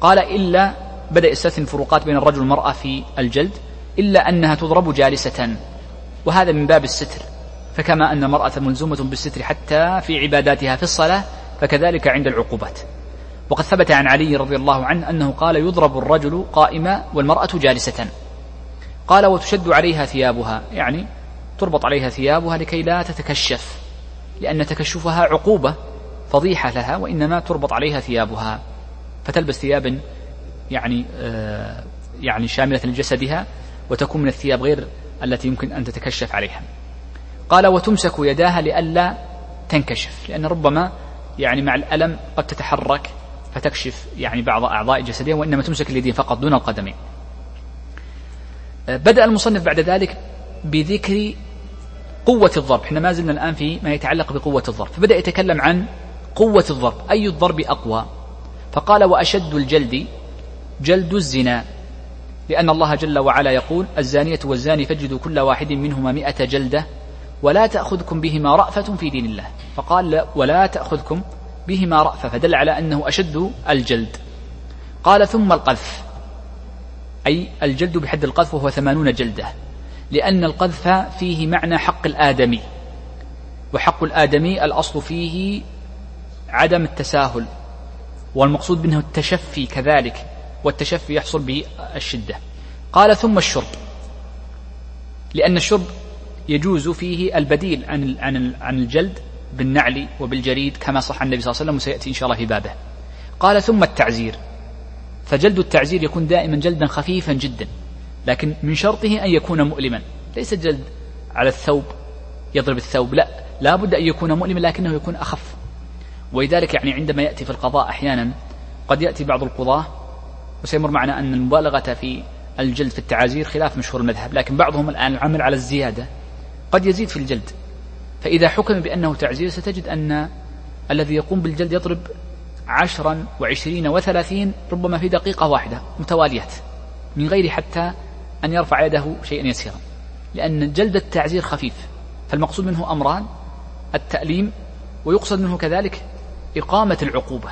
قال إلا بدأ يستثني الفروقات بين الرجل والمرأة في الجلد إلا أنها تضرب جالسة وهذا من باب الستر. فكما أن المرأة ملزومة بالستر حتى في عباداتها في الصلاة فكذلك عند العقوبات. وقد ثبت عن علي رضي الله عنه أنه قال يضرب الرجل قائما والمرأة جالسة. قال وتشد عليها ثيابها يعني تربط عليها ثيابها لكي لا تتكشف لأن تكشفها عقوبة فضيحة لها وإنما تربط عليها ثيابها. فتلبس ثياب يعني آه يعني شاملة لجسدها وتكون من الثياب غير التي يمكن أن تتكشف عليها. قال وتمسك يداها لئلا تنكشف لأن ربما يعني مع الألم قد تتحرك فتكشف يعني بعض أعضاء جسدها وإنما تمسك اليدين فقط دون القدمين بدأ المصنف بعد ذلك بذكر قوة الضرب. إحنا ما زلنا الآن في ما يتعلق بقوة الضرب. فبدأ يتكلم عن قوة الضرب. أي الضرب أقوى؟ فقال وأشد الجلد جلد الزنا لأن الله جل وعلا يقول الزانية والزاني فاجلدوا كل واحد منهما مئة جلدة ولا تأخذكم بهما رأفة في دين الله. فقال لا ولا تأخذكم بهما رأفة فدل على أنه أشد الجلد. قال ثم القذف. أي الجلد بحد القذف وهو ثمانون جلدة. لأن القذف فيه معنى حق الآدمي. وحق الآدمي الأصل فيه عدم التساهل. والمقصود منه التشفي كذلك والتشفي يحصل به الشدة. قال ثم الشرب. لأن الشرب يجوز فيه البديل عن عن الجلد بالنعل وبالجريد كما صح النبي صلى الله عليه وسلم وسيأتي إن شاء الله في بابه. قال ثم التعزير. فجلد التعزير يكون دائما جلدا خفيفا جدا لكن من شرطه أن يكون مؤلما. ليس الجلد على الثوب يضرب الثوب لا لا بد أن يكون مؤلما لكنه يكون أخف. ولذلك يعني عندما يأتي في القضاء أحيانا قد يأتي بعض القضاة وسيمر معنا أن المبالغة في الجلد في التعازير خلاف مشهور المذهب لكن بعضهم الآن العمل على الزيادة قد يزيد في الجلد. فإذا حكم بأنه تعزير ستجد أن الذي يقوم بالجلد يضرب عشرا وعشرين وثلاثين ربما في دقيقة واحدة متواليات من غير حتى أن يرفع يده شيئا يسيرا. لأن جلد التعزير خفيف فالمقصود منه أمران التأليم ويقصد منه كذلك إقامة العقوبة.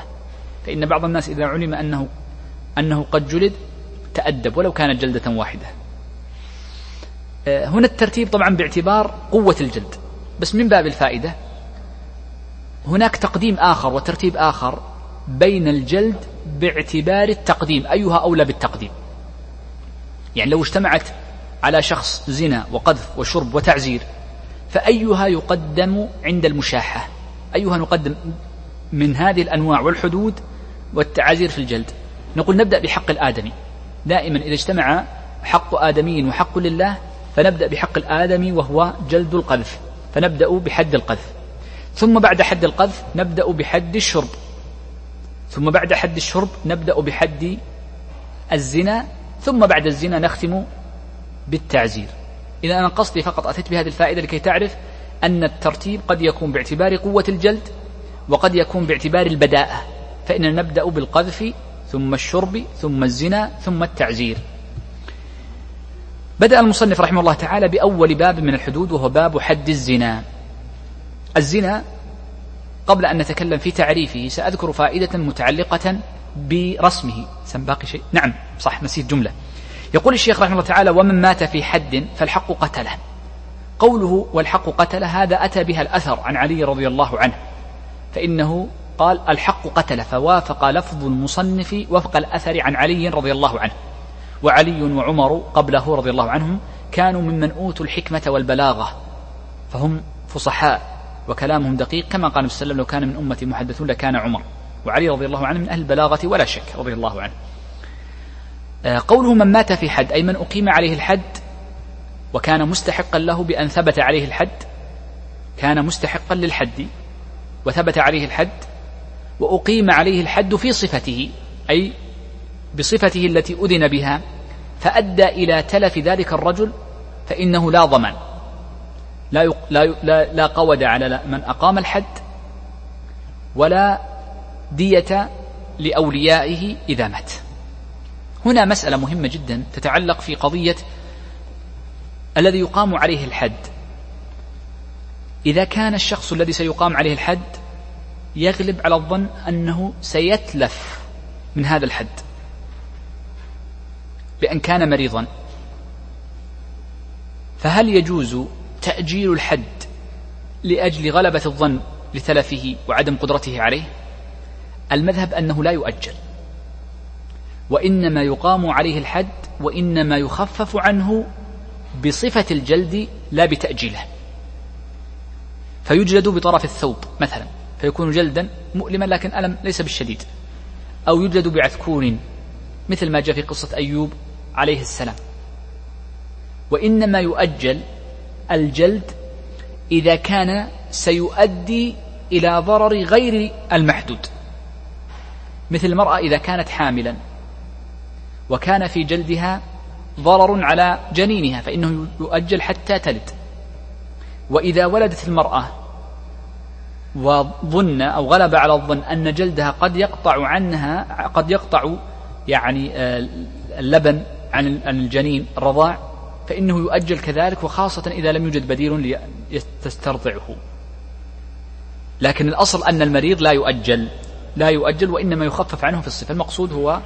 فإن بعض الناس إذا علم أنه أنه قد جلد تأدب ولو كانت جلدة واحدة. آه، هنا الترتيب طبعا باعتبار قوة الجلد. بس من باب الفائدة هناك تقديم آخر وترتيب آخر بين الجلد باعتبار التقديم أيها أولى بالتقديم. يعني لو اجتمعت على شخص زنا وقذف وشرب وتعزير فأيها يقدم عند المشاحة؟ أيها نقدم من هذه الأنواع والحدود والتعازير في الجلد؟ نقول نبدأ بحق الآدمي. دائما إذا اجتمع حق آدمي وحق لله فنبدأ بحق الآدمي وهو جلد القذف. فنبدأ بحد القذف. ثم بعد حد القذف نبدأ بحد الشرب. ثم بعد حد الشرب نبدأ بحد الزنا. ثم بعد الزنا نختم بالتعزير. إذا أنا قصدي فقط أتيت بهذه الفائدة لكي تعرف أن الترتيب قد يكون باعتبار قوة الجلد وقد يكون باعتبار البداءة. فإننا نبدأ بالقذف ثم الشرب ثم الزنا ثم التعزير. بدأ المصنف رحمه الله تعالى بأول باب من الحدود وهو باب حد الزنا. الزنا قبل أن نتكلم في تعريفه سأذكر فائدة متعلقة برسمه. سم باقي شيء؟ نعم صح نسيت جملة. يقول الشيخ رحمه الله تعالى ومن مات في حد فالحق قتله. قوله والحق قتله هذا أتى بها الأثر عن علي رضي الله عنه. فإنه قال الحق قتل فوافق لفظ المصنف وفق الأثر عن علي رضي الله عنه. وعلي وعمر قبله رضي الله عنهم كانوا ممن أوتوا الحكمة والبلاغة فهم فصحاء وكلامهم دقيق كما قال النبي صلى الله عليه وسلم لو كان من أمتي محدثون لكان عمر. وعلي رضي الله عنه من أهل البلاغة ولا شك رضي الله عنه. آه، قوله من مات في حد أي من أقيم عليه الحد وكان مستحقا له بأن ثبت عليه الحد كان مستحقا للحد وثبت عليه الحد وأقيم عليه الحد في صفته أي بصفته التي أذن بها فأدى إلى تلف ذلك الرجل فإنه لا ضمان لا لا لا, لا قود على من أقام الحد ولا دية لأوليائه إذا مات. هنا مسألة مهمة جدا تتعلق في قضية الذي يقام عليه الحد. إذا كان الشخص الذي سيقام عليه الحد يغلب على الظن أنه سيتلف من هذا الحد. بأن كان مريضا. فهل يجوز تأجيل الحد لأجل غلبة الظن لتلفه وعدم قدرته عليه؟ المذهب أنه لا يؤجل. وإنما يقام عليه الحد وإنما يخفف عنه بصفة الجلد لا بتأجيله. فيجلد بطرف الثوب مثلا فيكون جلدا مؤلما لكن ألم ليس بالشديد. أو يجلد بعثكور مثل ما جاء في قصة أيوب عليه السلام. وإنما يؤجل الجلد إذا كان سيؤدي إلى ضرر غير المحدود. مثل المرأة إذا كانت حاملا وكان في جلدها ضرر على جنينها فإنه يؤجل حتى تلد. وإذا ولدت المرأة وظن أو غلب على الظن أن جلدها قد يقطع عنها قد يقطع يعني آه، اللبن عن الجنين الرضاع فإنه يؤجل كذلك وخاصة إذا لم يوجد بديل لتسترضعه لكن الأصل أن المريض لا يؤجل لا يؤجل وإنما يخفف عنه في الصفة. المقصود هو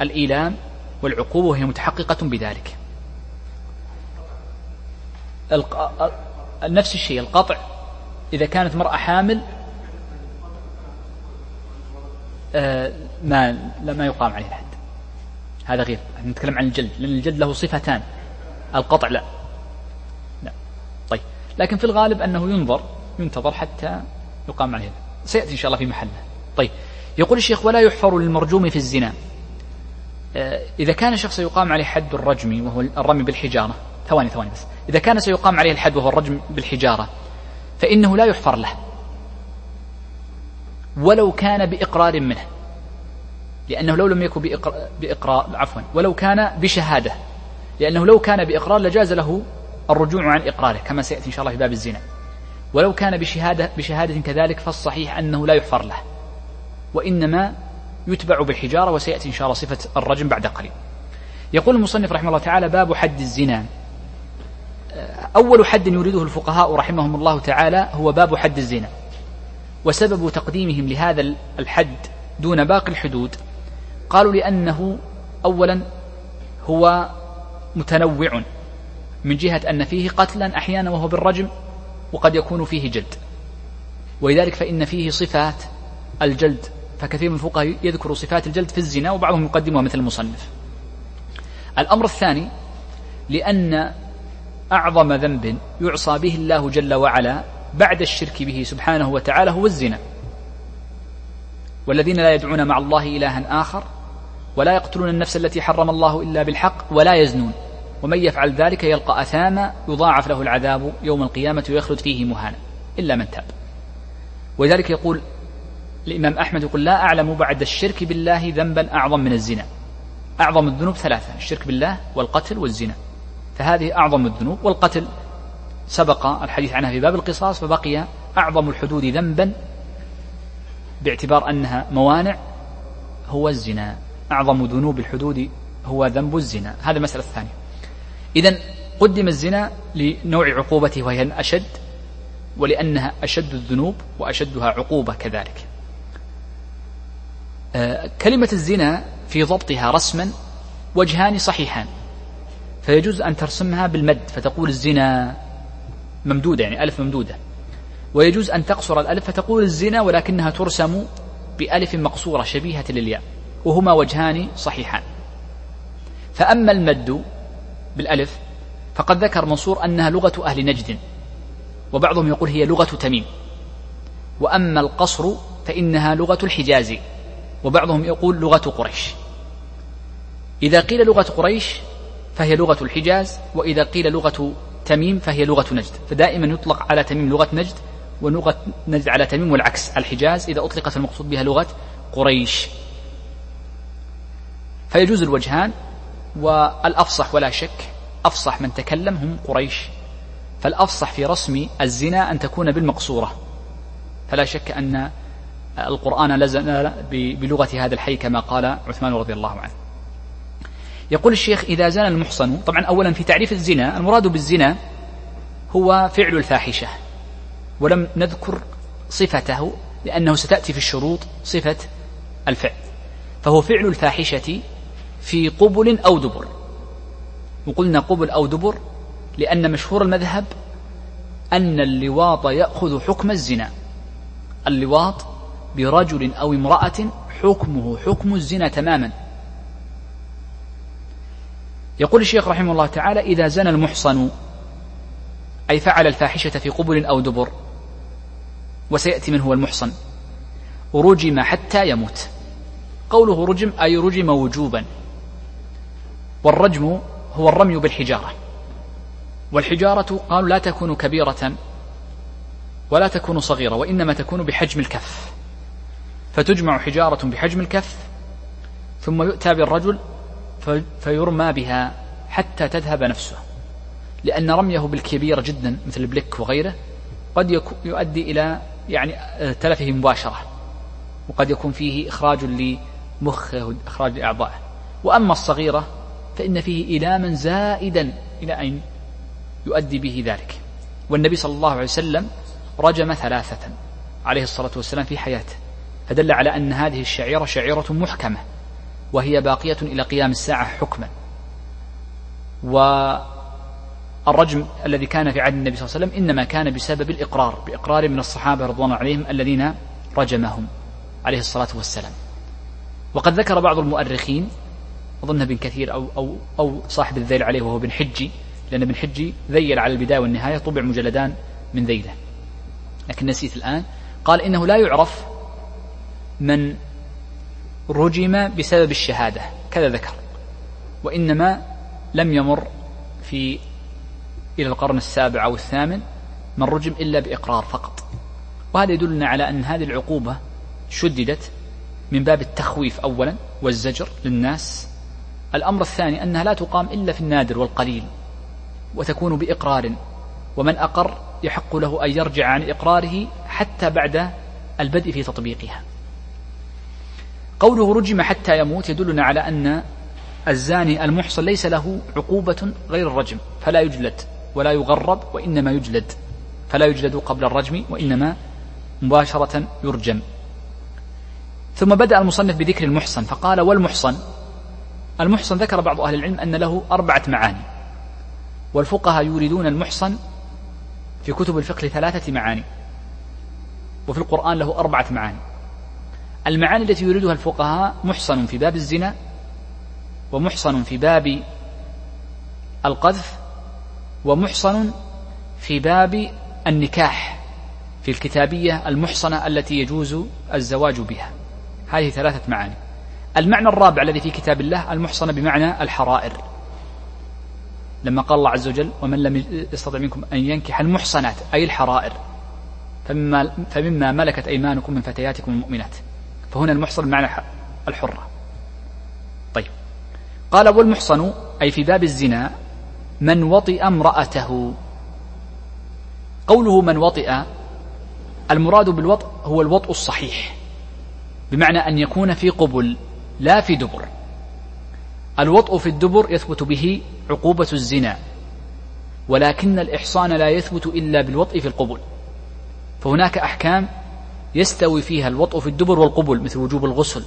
الإيلام والعقوبة وهي متحققة بذلك. نفس الشيء القطع. إذا كانت مرأة حامل آه ما ما يقام عليه الحد هذا غير. نتكلم عن الجلد لأن الجلد له صفتان. القطع لا. لا. طيب. لكن في الغالب أنه ينظر ينتظر حتى يقام عليه سيأتي إن شاء الله في محله. طيب. يقول الشيخ ولا يحفر للمرجوم في الزنا. آه، إذا كان شخص يقام عليه حد الرجم وهو الرمي بالحجارة ثواني ثواني بس. إذا كان سيقام عليه الحد وهو الرجم بالحجارة فإنه لا يحفر له. ولو كان بإقرار منه. لأنه لو لم يكن بإقرار, عفوا ولو كان بشهادة لأنه لو كان بإقرار لجاز له الرجوع عن إقراره كما سيأتي إن شاء الله في باب الزنا. ولو كان بشهادة, بشهادة كذلك فالصحيح أنه لا يحفر له. وإنما يتبع بالحجارة وسيأتي إن شاء الله صفة الرجم بعد قليل. يقول المصنف رحمه الله تعالى باب حد الزنا. أول حد يريده الفقهاء رحمهم الله تعالى هو باب حد الزنا وسبب تقديمهم لهذا الحد دون باقي الحدود. قالوا لأنه أولا هو متنوع من جهة أن فيه قتلا أحيانا وهو بالرجم وقد يكون فيه جلد. ولذلك فإن فيه صفات الجلد فكثير من الفقهاء يذكر صفات الجلد في الزنا وبعضهم يقدمها مثل المصنف. الأمر الثاني لأن أعظم ذنب يعصى به الله جل وعلا بعد الشرك به سبحانه وتعالى هو الزنا. والذين لا يدعون مع الله إلها آخر ولا يقتلون النفس التي حرم الله إلا بالحق ولا يزنون. ومن يفعل ذلك يلقى أثاما يضاعف له العذاب يوم القيامة ويخلد فيه مهانا. إلا من تاب. ولذلك يقول الإمام أحمد يقول لا أعلم بعد الشرك بالله ذنبا أعظم من الزنا. أعظم الذنوب ثلاثة الشرك بالله والقتل والزنا. فهذه أعظم الذنوب والقتل. سبق الحديث عنها في باب القصاص فبقي أعظم الحدود ذنبا باعتبار أنها موانع هو الزنا. أعظم ذنوب الحدود هو ذنب الزنا. هذا المسألة الثانية. إذا قدم الزنا لنوع عقوبته وهي الأشد ولأنها أشد الذنوب وأشدها عقوبة كذلك. آه، كلمة الزنا في ضبطها رسما وجهان صحيحان. فيجوز أن ترسمها بالمد فتقول الزنا ممدودة يعني ألف ممدودة. ويجوز أن تقصر الألف فتقول الزنا ولكنها ترسم بألف مقصورة شبيهة للياء. وهما وجهان صحيحان. فأما المد بالألف فقد ذكر منصور أنها لغة أهل نجد وبعضهم يقول هي لغة تميم. وأما القصر فإنها لغة الحجاز وبعضهم يقول لغة قريش. إذا قيل لغة قريش فهي لغة الحجاز وإذا قيل لغة تميم فهي لغة نجد. فدائما يطلق على تميم لغة نجد ولغة نجد على تميم والعكس الحجاز إذا أطلقت المقصود بها لغة قريش. فيجوز الوجهان والأفصح ولا شك أفصح من تكلم هم قريش. فالأفصح في رسم الزنا أن تكون بالمقصورة. فلا شك أن القرآن لزم بلغة هذا الحي كما قال عثمان رضي الله عنه. يقول الشيخ إذا زنى المحصن طبعا أولا في تعريف الزنا المراد بالزنا هو فعل الفاحشة. ولم نذكر صفته لأنه ستأتي في الشروط صفة الفعل. فهو فعل الفاحشة في قبل أو دبر. وقلنا قبل أو دبر لأن مشهور المذهب أن اللواط يأخذ حكم الزنا. اللواط برجل أو امرأة حكمه حكم الزنا تماما. يقول الشيخ رحمه الله تعالى إذا زنى المحصن أي فعل الفاحشة في قبل أو دبر وسيأتي من هو المحصن. رجم حتى يموت. قوله رجم أي رجم وجوبا. والرجم هو الرمي بالحجارة. والحجارة قالوا لا تكون كبيرة ولا تكون صغيرة وإنما تكون بحجم الكف. فتجمع حجارة بحجم الكف ثم يؤتى بالرجل فيرمى بها حتى تذهب نفسه. لأن رميه بالكبيرة جدا مثل البلك وغيره قد يؤدي إلى يعني تلفه مباشرة. وقد يكون فيه إخراج لمخه إخراج لأعضائه. وأما الصغيرة فإن فيه إلاما زائدا إلى أين يؤدي به ذلك. والنبي صلى الله عليه وسلم رجم ثلاثة عليه الصلاة والسلام في حياته فدل على أن هذه الشعيرة شعيرة محكمة وهي باقية إلى قيام الساعة حكما. والرجم الذي كان في عهد النبي صلى الله عليه وسلم إنما كان بسبب الإقرار بإقرار من الصحابة رضوان عليهم الذين رجمهم عليه الصلاة والسلام. وقد ذكر بعض المؤرخين أظن ابن كثير أو, أو, أو صاحب الذيل عليه وهو ابن حجي لأن ابن حجي ذيل على البداية والنهاية طبع مجلدان من ذيله. لكن نسيت الآن. قال إنه لا يعرف من رجم بسبب الشهادة. كذا ذكر. وإنما لم يمر في إلى القرن السابع أو الثامن من رجم إلا بإقرار فقط. وهذا يدلنا على أن هذه العقوبة شددت من باب التخويف أولا والزجر للناس الأمر الثاني أنها لا تقام إلا في النادر والقليل وتكون بإقرار ومن أقر يحق له أن يرجع عن إقراره حتى بعد البدء في تطبيقها. قوله رجم حتى يموت يدلنا على أن الزاني المحصن ليس له عقوبة غير الرجم فلا يجلد ولا يغرب وإنما يجلد فلا يجلد قبل الرجم وإنما مباشرة يرجم. ثم بدأ المصنف بذكر المحصن فقال والمحصن المحصن ذكر بعض أهل العلم أن له أربعة معاني والفقهاء يريدون المحصن في كتب الفقه ثلاثة معاني وفي القرآن له أربعة معاني. المعاني التي يريدها الفقهاء محصن في باب الزنا ومحصن في باب القذف ومحصن في باب النكاح في الكتابية المحصنة التي يجوز الزواج بها. هذه ثلاثة معاني. المعنى الرابع الذي في كتاب الله المحصنة بمعنى الحرائر. لما قال الله عز وجل ومن لم يستطع منكم أن ينكح المحصنات أي الحرائر فمما, فمما ملكت أيمانكم من فتياتكم المؤمنات. فهنا المحصن بمعنى الحرة. طيب. قال والمحصن أي في باب الزنا من وطئ امرأته. قوله من وطئ المراد بالوطء هو الوطء الصحيح بمعنى أن يكون في قبل. لا في دبر. الوطء في الدبر يثبت به عقوبة الزنا ولكن الإحصان لا يثبت إلا بالوطء في القبل فهناك أحكام يستوي فيها الوطء في الدبر والقبل مثل وجوب الغسل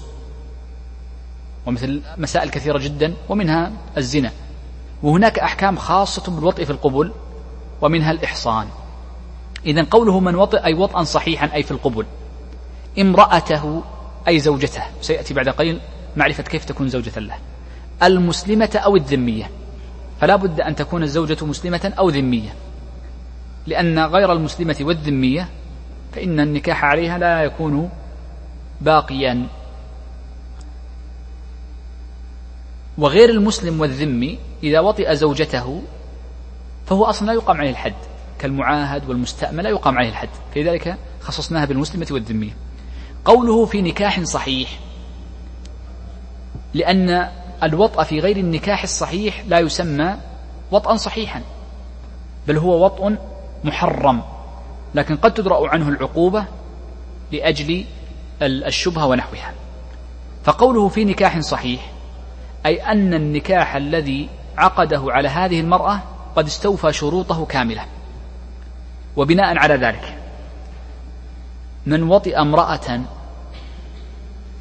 ومثل مسائل كثيرة جدا ومنها الزنا. وهناك أحكام خاصة بالوطء في القبل ومنها الإحصان. إذا قوله من وطئ أي وطئا صحيحا أي في القبل امرأته أي زوجته سيأتي بعد قليل معرفة كيف تكون زوجة له. المسلمة أو الذمية. فلا بد أن تكون الزوجة مسلمة أو ذمية. لأن غير المسلمة والذمية فإن النكاح عليها لا يكون باقيا. وغير المسلم والذمي إذا وطئ زوجته فهو أصلا لا يقام عليه الحد. كالمعاهد والمستأمن لا يقام عليه الحد. فلذلك خصصناها بالمسلمة والذمية. قوله في نكاح صحيح. لأن الوطأ في غير النكاح الصحيح لا يسمى وطئا صحيحا بل هو وطء محرم. لكن قد تدرأ عنه العقوبة لأجل الشبهة ونحوها. فقوله في نكاح صحيح أي أن النكاح الذي عقده على هذه المرأة قد استوفى شروطه كاملة. وبناء على ذلك من وطئ امرأة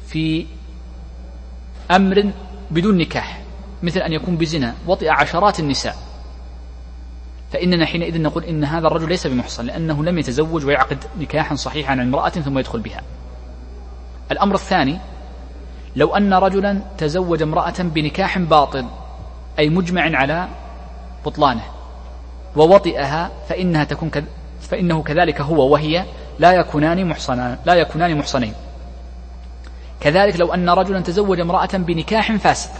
في أمر بدون نكاح مثل أن يكون بزنا وطئ عشرات النساء. فإننا حينئذ نقول إن هذا الرجل ليس بمحصن لأنه لم يتزوج ويعقد نكاحا صحيحا عن امرأة ثم يدخل بها. الأمر الثاني لو أن رجلا تزوج امرأة بنكاح باطل أي مجمع على بطلانه ووطئها فإنها تكون كذ... فإنه كذلك هو وهي لا يكونان محصنان لا يكونان محصنين. كذلك لو أن رجلا تزوج امرأة بنكاح فاسد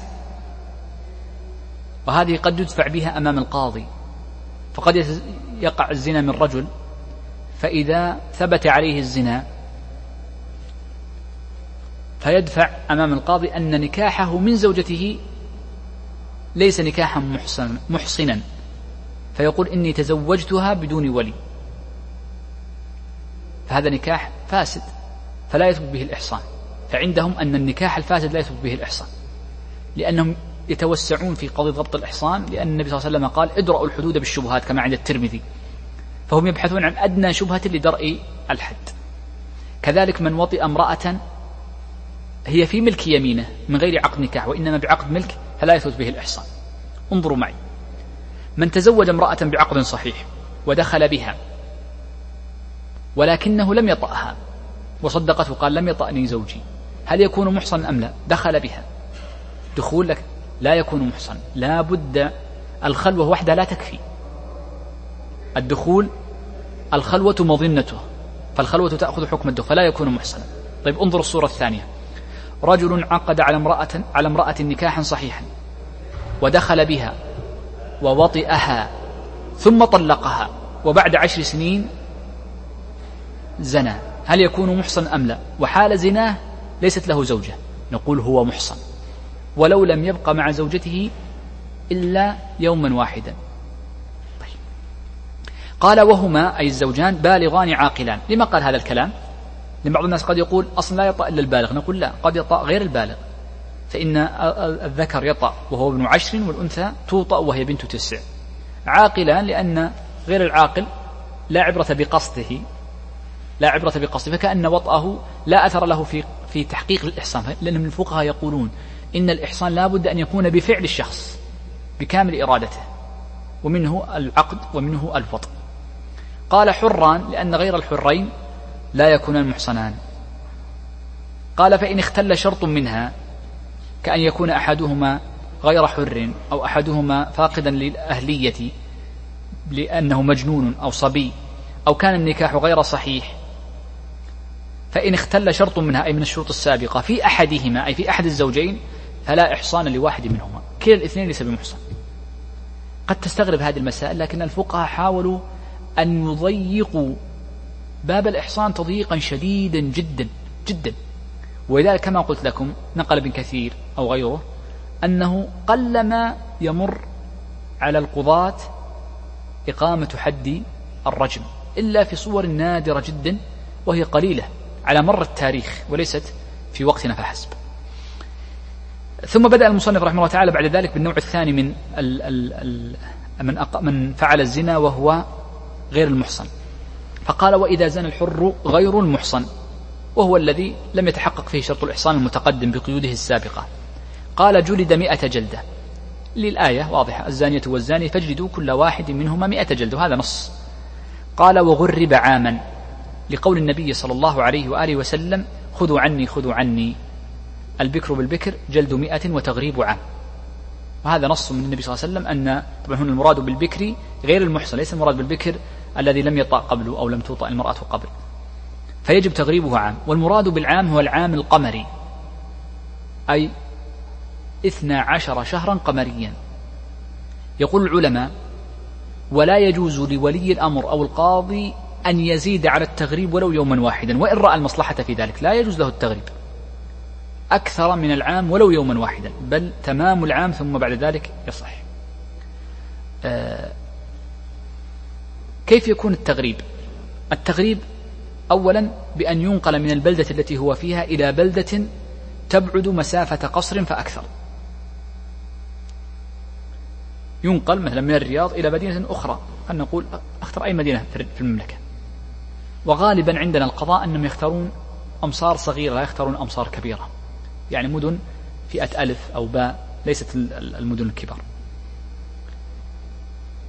وهذه قد يدفع بها أمام القاضي. فقد يقع الزنا من رجل فإذا ثبت عليه الزنا فيدفع أمام القاضي أن نكاحه من زوجته ليس نكاحا محسن محصنا. فيقول إني تزوجتها بدون ولي. فهذا نكاح فاسد فلا يثبت به الإحصان. فعندهم أن النكاح الفاسد لا يثبت به الإحصان. لأنهم يتوسعون في قضية ضبط الإحصان لأن النبي صلى الله عليه وسلم قال ادرأوا الحدود بالشبهات كما عند الترمذي. فهم يبحثون عن أدنى شبهة لدرء الحد. كذلك من وطئ امرأة هي في ملك يمينه من غير عقد نكاح وإنما بعقد ملك فلا يثبت به الإحصان. انظروا معي. من تزوج امرأة بعقد صحيح ودخل بها ولكنه لم يطأها وصدقته قال لم يطأني زوجي. هل يكون محصن أم لا؟ دخل بها. دخول لك لا يكون محصن. لا بد الخلوة وحدها لا تكفي. الدخول الخلوة مظنته. فالخلوة تأخذ حكم الدخول فلا يكون محصنا. طيب انظر الصورة الثانية. رجل عقد على امرأة على امرأة نكاحا صحيحا ودخل بها ووطئها ثم طلقها وبعد عشر سنين زنى. هل يكون محصن أم لا؟ وحال زناه ليست له زوجة. نقول هو محصن. ولو لم يبق مع زوجته إلا يوما واحدا. طيب. قال وهما أي الزوجان بالغان عاقلان. لما قال هذا الكلام؟ لأن بعض الناس قد يقول أصلا لا يطأ إلا البالغ. نقول لا قد يطأ غير البالغ. فإن الذكر يطأ وهو ابن عشر والأنثى توطأ وهي بنت تسع. عاقلان لأن غير العاقل لا عبرة بقصده لا عبرة بقصده فكأن وطأه لا أثر له في في تحقيق الإحصان لأن من الفقهاء يقولون إن الإحصان لا بد أن يكون بفعل الشخص بكامل إرادته ومنه العقد ومنه الوطء قال حران لأن غير الحرين لا يكونان محصنان قال فإن اختل شرط منها كأن يكون أحدهما غير حر أو أحدهما فاقدا للأهلية لأنه مجنون أو صبي أو كان النكاح غير صحيح فإن اختل شرط منها أي من الشروط السابقة في أحدهما أي في أحد الزوجين فلا إحصان لواحد منهما. كلا الاثنين ليس بمحصن. قد تستغرب هذه المسائل لكن الفقهاء حاولوا أن يضيقوا باب الإحصان تضييقا شديدا جدا جدا. ولذلك كما قلت لكم نقل ابن كثير أو غيره أنه قلما يمر على القضاة إقامة حد الرجم إلا في صور نادرة جدا وهي قليلة. على مر التاريخ وليست في وقتنا فحسب. ثم بدأ المصنف رحمه الله تعالى بعد ذلك بالنوع الثاني من ال ال ال من, من فعل الزنا وهو غير المحصن. فقال وإذا زنى الحر غير المحصن وهو الذي لم يتحقق فيه شرط الإحصان المتقدم بقيوده السابقة. قال جلد مئة جلدة. للآية واضحة الزانية والزاني فاجلدوا كل واحد منهما مئة جلدة. وهذا نص. قال وغرب عاما. لقول النبي صلى الله عليه وآله وسلم خذوا عني خذوا عني. البكر بالبكر جلد مئة وتغريب عام. وهذا نص من النبي صلى الله عليه وسلم أن طبعا هنا المراد بالبكر غير المحصن ليس المراد بالبكر الذي لم يطأ قبله أو لم توطأ المرأة قبل. فيجب تغريبه عام. والمراد بالعام هو العام القمري. أي اثنا عشر شهرا قمريا. يقول العلماء ولا يجوز لولي الأمر أو القاضي أن يزيد على التغريب ولو يوما واحدا وإن رأى المصلحة في ذلك لا يجوز له التغريب. أكثر من العام ولو يوما واحدا بل تمام العام ثم بعد ذلك يصح. آه كيف يكون التغريب؟ التغريب أولا بأن ينقل من البلدة التي هو فيها إلى بلدة تبعد مسافة قصر فأكثر. ينقل مثلا من الرياض إلى مدينة أخرى. خلينا نقول اختر أي مدينة في المملكة؟ وغالبا عندنا القضاء أنهم يختارون أمصار صغيرة لا يختارون أمصار كبيرة. يعني مدن فئة ألف أو باء ليست المدن الكبار.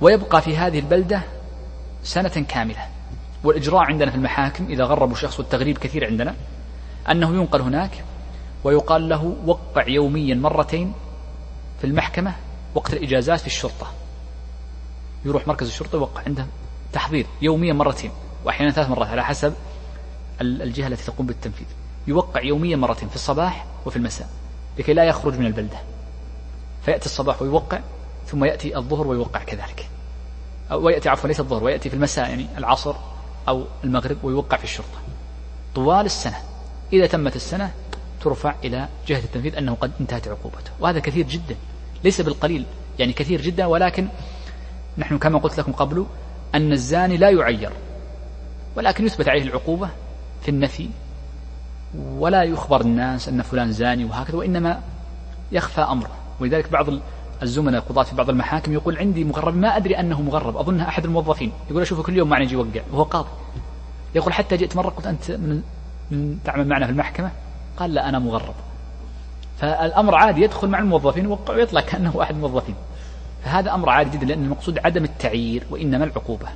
ويبقى في هذه البلدة سنة كاملة. والإجراء عندنا في المحاكم إذا غربوا شخص والتغريب كثير عندنا أنه ينقل هناك ويقال له وقع يوميا مرتين في المحكمة وقت الإجازات في الشرطة. يروح مركز الشرطة يوقع عنده تحضير يوميا مرتين. وأحيانا ثلاث مرات على حسب الجهة التي تقوم بالتنفيذ. يوقع يوميا مرتين في الصباح وفي المساء لكي لا يخرج من البلدة. فيأتي الصباح ويوقع ثم يأتي الظهر ويوقع كذلك. أو ويأتي عفوا ليس الظهر ويأتي في المساء يعني العصر أو المغرب ويوقع في الشرطة. طوال السنة إذا تمت السنة ترفع إلى جهة التنفيذ أنه قد انتهت عقوبته. وهذا كثير جدا ليس بالقليل يعني كثير جدا ولكن نحن كما قلت لكم قبل أن الزاني لا يعير. ولكن يثبت عليه العقوبة في النفي ولا يخبر الناس أن فلان زاني وهكذا وإنما يخفى أمره. ولذلك بعض الزملاء القضاة في بعض المحاكم يقول عندي مغرب ما أدري أنه مغرب أظنها أحد الموظفين. يقول أشوفه كل يوم معنا يجي يوقع وهو قاضي. يقول حتى جئت مرة قلت أنت من, من تعمل معنا في المحكمة؟ قال لا أنا مغرب. فالأمر عادي يدخل مع الموظفين ويطلع كأنه أحد الموظفين. فهذا أمر عادي جدا لأن المقصود عدم التعيير وإنما العقوبة.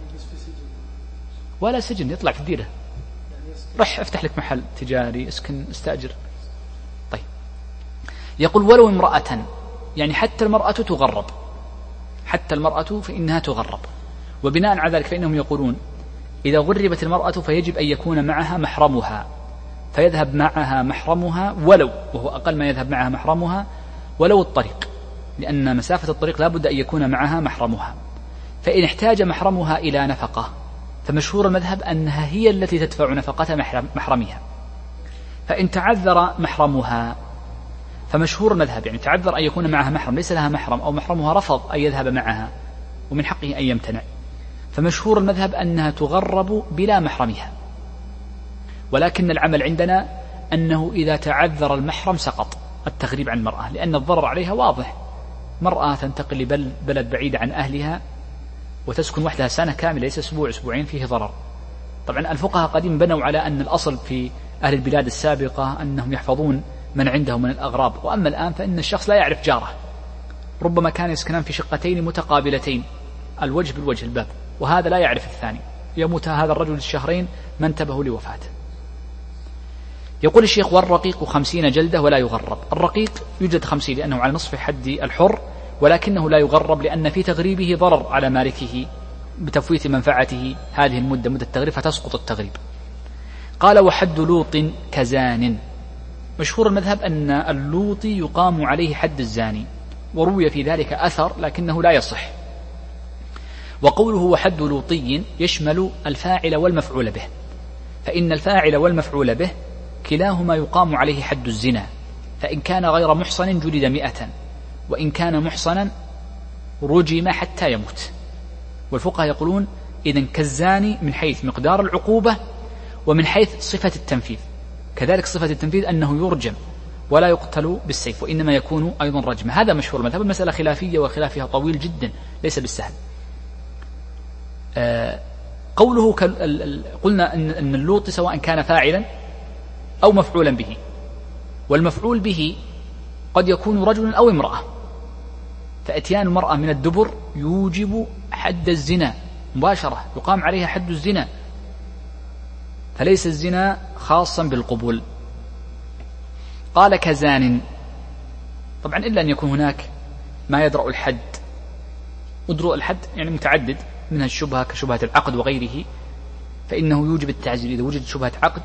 ولا سجن يطلع في الديرة. رح افتح لك محل تجاري اسكن استأجر. طيب. يقول ولو امرأة يعني حتى المرأة تغرب. حتى المرأة فإنها تغرب. وبناء على ذلك فإنهم يقولون إذا غربت المرأة فيجب أن يكون معها محرمها. فيذهب معها محرمها ولو وهو أقل ما يذهب معها محرمها ولو الطريق. لأن مسافة الطريق لا بد أن يكون معها محرمها. فإن احتاج محرمها إلى نفقة فمشهور المذهب أنها هي التي تدفع نفقة محرمها فإن تعذر محرمها فمشهور المذهب يعني تعذر أن يكون معها محرم ليس لها محرم أو محرمها رفض أن يذهب معها ومن حقه أن يمتنع. فمشهور المذهب أنها تغرب بلا محرمها. ولكن العمل عندنا أنه إذا تعذر المحرم سقط التغريب عن المرأة لأن الضرر عليها واضح. مرأة تنتقل لبلد بعيد عن أهلها وتسكن وحدها سنة كاملة ليس أسبوع أسبوعين فيه ضرر. طبعا الفقهاء قديم بنوا على أن الأصل في أهل البلاد السابقة أنهم يحفظون من عندهم من الأغراب. وأما الآن فإن الشخص لا يعرف جاره. ربما كان يسكنان في شقتين متقابلتين الوجه بالوجه الباب. وهذا لا يعرف الثاني. يموت هذا الرجل الشهرين ما انتبهوا لوفاته. يقول الشيخ والرقيق خمسين جلدة ولا يغرب. الرقيق يوجد خمسين لأنه على نصف حد الحر. ولكنه لا يغرب لأن في تغريبه ضرر على مالكه بتفويت منفعته. هذه المدة مدة التغريب فتسقط التغريب. قال وحد لوط كزان. مشهور المذهب أن اللوطي يقام عليه حد الزاني وروي في ذلك أثر لكنه لا يصح. وقوله وحد لوطي يشمل الفاعل والمفعول به فإن الفاعل والمفعول به كلاهما يقام عليه حد الزنا فإن كان غير محصن جلد مئة. وإن كان محصنا رجم حتى يموت. والفقهاء يقولون إذا كالزاني من حيث مقدار العقوبة ومن حيث صفة التنفيذ. كذلك صفة التنفيذ أنه يرجم ولا يقتل بالسيف وإنما يكون أيضا رجما هذا مشهور المذهب المسألة خلافية وخلافها طويل جدا ليس بالسهل. آه، قوله قلنا أن اللوط سواء كان فاعلا أو مفعولا به. والمفعول به قد يكون رجل أو امرأة. فأتيان المرأة من الدبر يوجب حد الزنا مباشرة يقام عليها حد الزنا. فليس الزنا خاصا بالقبول. قال كزان طبعا إلا أن يكون هناك ما يدرأ الحد. ودروء الحد يعني متعدد منها الشبهة كشبهة العقد وغيره. فإنه يوجب التعزير إذا وجدت شبهة عقد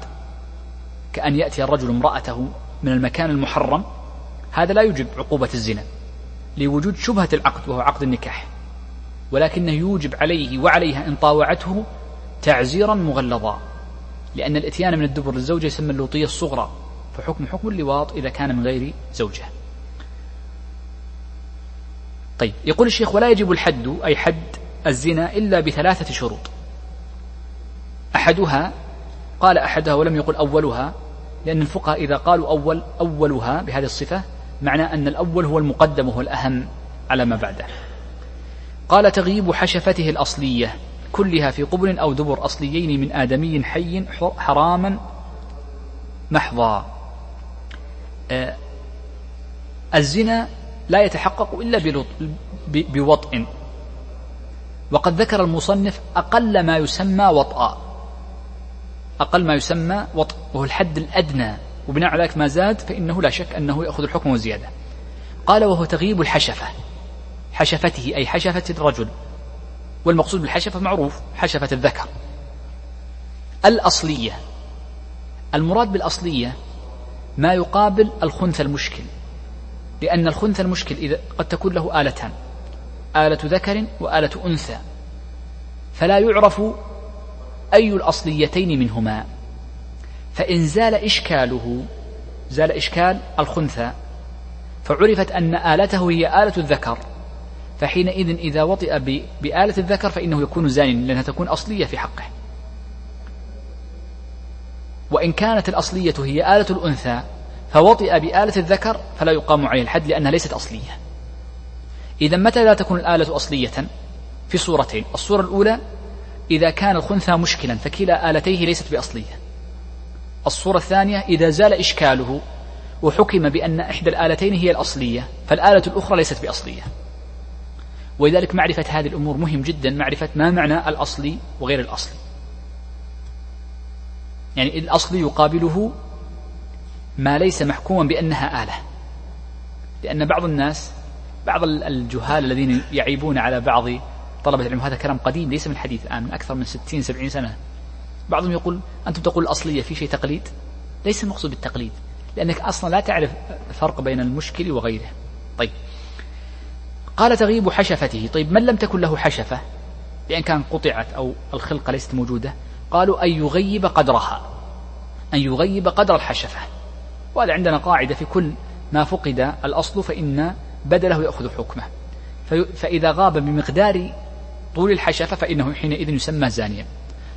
كأن يأتي الرجل امرأته من المكان المحرم هذا لا يوجب عقوبة الزنا لوجود شبهة العقد وهو عقد النكاح. ولكنه يوجب عليه وعليها إن طاوعته تعزيرا مغلظا لأن الإتيان من الدبر للزوجة يسمى اللوطية الصغرى فحكم حكم اللواط إذا كان من غير زوجة. طيب يقول الشيخ ولا يجب الحد أي حد الزنا إلا بثلاثة شروط. أحدها قال أحدها ولم يقل أولها لأن الفقهاء إذا قالوا أول أولها بهذه الصفة معنى أن الأول هو المقدم وهو الأهم على ما بعده. قال تغييب حشفته الأصلية كلها في قبل أو دبر أصليين من آدمي حي حراما محضا. آه، الزنا لا يتحقق إلا بوطء. وقد ذكر المصنف أقل ما يسمى وطأ أقل ما يسمى وطء وهو الحد الأدنى. وبناء على ذلك ما زاد فإنه لا شك أنه يأخذ الحكم وزيادة قال وهو تغييب الحشفة. حشفته أي حشفة الرجل. والمقصود بالحشفة معروف حشفة الذكر. الأصلية. المراد بالأصلية ما يقابل الخنث المشكل. لأن الخنث المشكل إذا قد تكون له آلتان. آلة ذكر وآلة أنثى. فلا يعرف أي الأصليتين منهما. فإن زال إشكاله زال إشكال الخنثى فعرفت أن آلته هي آلة الذكر فحينئذ إذا وطئ بآلة الذكر فإنه يكون زانيا لأنها تكون أصلية في حقه. وإن كانت الأصلية هي آلة الأنثى فوطئ بآلة الذكر فلا يقام عليه الحد لأنها ليست أصلية. إذا متى لا تكون الآلة أصلية؟ في صورتين. الصورة الأولى إذا كان الخنثى مشكلا فكلا آلتيه ليست بأصلية. الصورة الثانية إذا زال إشكاله وحكم بأن إحدى الآلتين هي الأصلية فالآلة الأخرى ليست بأصلية. ولذلك معرفة هذه الأمور مهم جدا معرفة ما معنى الأصلي وغير الأصلي يعني الأصلي يقابله ما ليس محكوما بأنها آلة. لأن بعض الناس بعض الجهال الذين يعيبون على بعض طلبة العلم هذا كلام قديم ليس من حديث الآن من أكثر من ستين سبعين سنة. بعضهم يقول أنتم تقول الأصلية في شيء تقليد؟ ليس المقصود بالتقليد لأنك أصلا لا تعرف الفرق بين المشكل وغيره. طيب. قال تغيب حشفته. طيب من لم تكن له حشفة؟ بأن كان قطعت أو الخلقة ليست موجودة. قالوا أن يغيب قدرها. أن يغيب قدر الحشفة. وهذا عندنا قاعدة في كل ما فقد الأصل فإن بدله يأخذ حكمه. فإذا غاب بمقدار طول الحشفة فإنه حينئذ يسمى زانيا.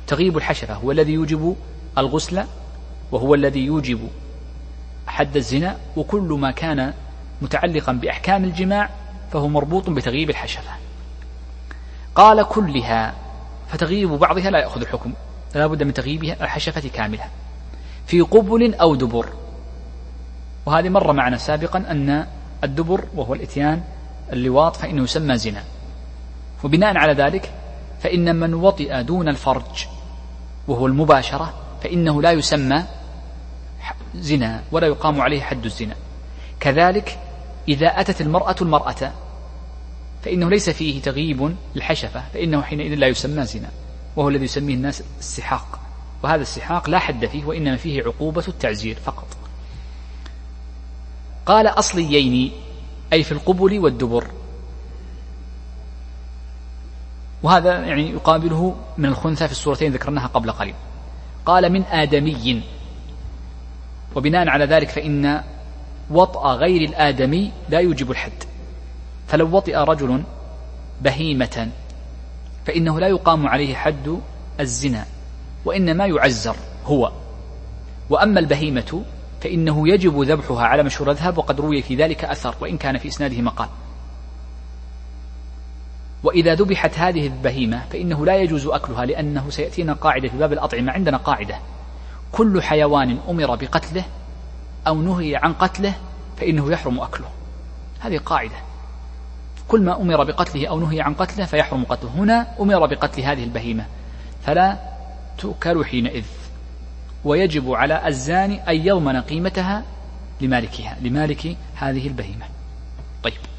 تغيب الحشفة هو الذي يوجب الغسل وهو الذي يوجب حد الزنا وكل ما كان متعلقا بأحكام الجماع فهو مربوط بتغييب الحشفة قال كلها فتغييب بعضها لا يأخذ الحكم لا بد من تغييبها الحشفة كاملة في قبل أو دبر. وهذه مر معنا سابقا أن الدبر وهو الإتيان اللواط فإنه يسمى زنا. وبناء على ذلك فإن من وطئ دون الفرج وهو المباشرة فإنه لا يسمى زنا ولا يقام عليه حد الزنا. كذلك إذا أتت المرأة المرأة فإنه ليس فيه تغييب الحشفة فإنه حينئذ لا يسمى زنا وهو الذي يسميه الناس السحاق. وهذا السحاق لا حد فيه وإنما فيه عقوبة التعزير فقط. قال أصليين أي في القبل والدبر. وهذا يعني يقابله من الخنثى في السورتين ذكرناها قبل قليل. قال من آدمي. وبناء على ذلك فإن وطأ غير الآدمي لا يوجب الحد. فلو وطئ رجل بهيمة فإنه لا يقام عليه حد الزنا وإنما يعزر هو. وأما البهيمة فإنه يجب ذبحها على مشهور الذهب وقد روي في ذلك أثر وإن كان في إسناده مقال. وإذا ذبحت هذه البهيمة فإنه لا يجوز أكلها لأنه سيأتينا قاعدة في باب الأطعمة عندنا قاعدة. كل حيوان أمر بقتله أو نهي عن قتله فإنه يحرم أكله. هذه قاعدة. كل ما أمر بقتله أو نهي عن قتله فيحرم قتله. هنا أمر بقتل هذه البهيمة. فلا تؤكل حينئذ. ويجب على الزاني أن يضمن قيمتها لمالكها لمالك هذه البهيمة. طيب.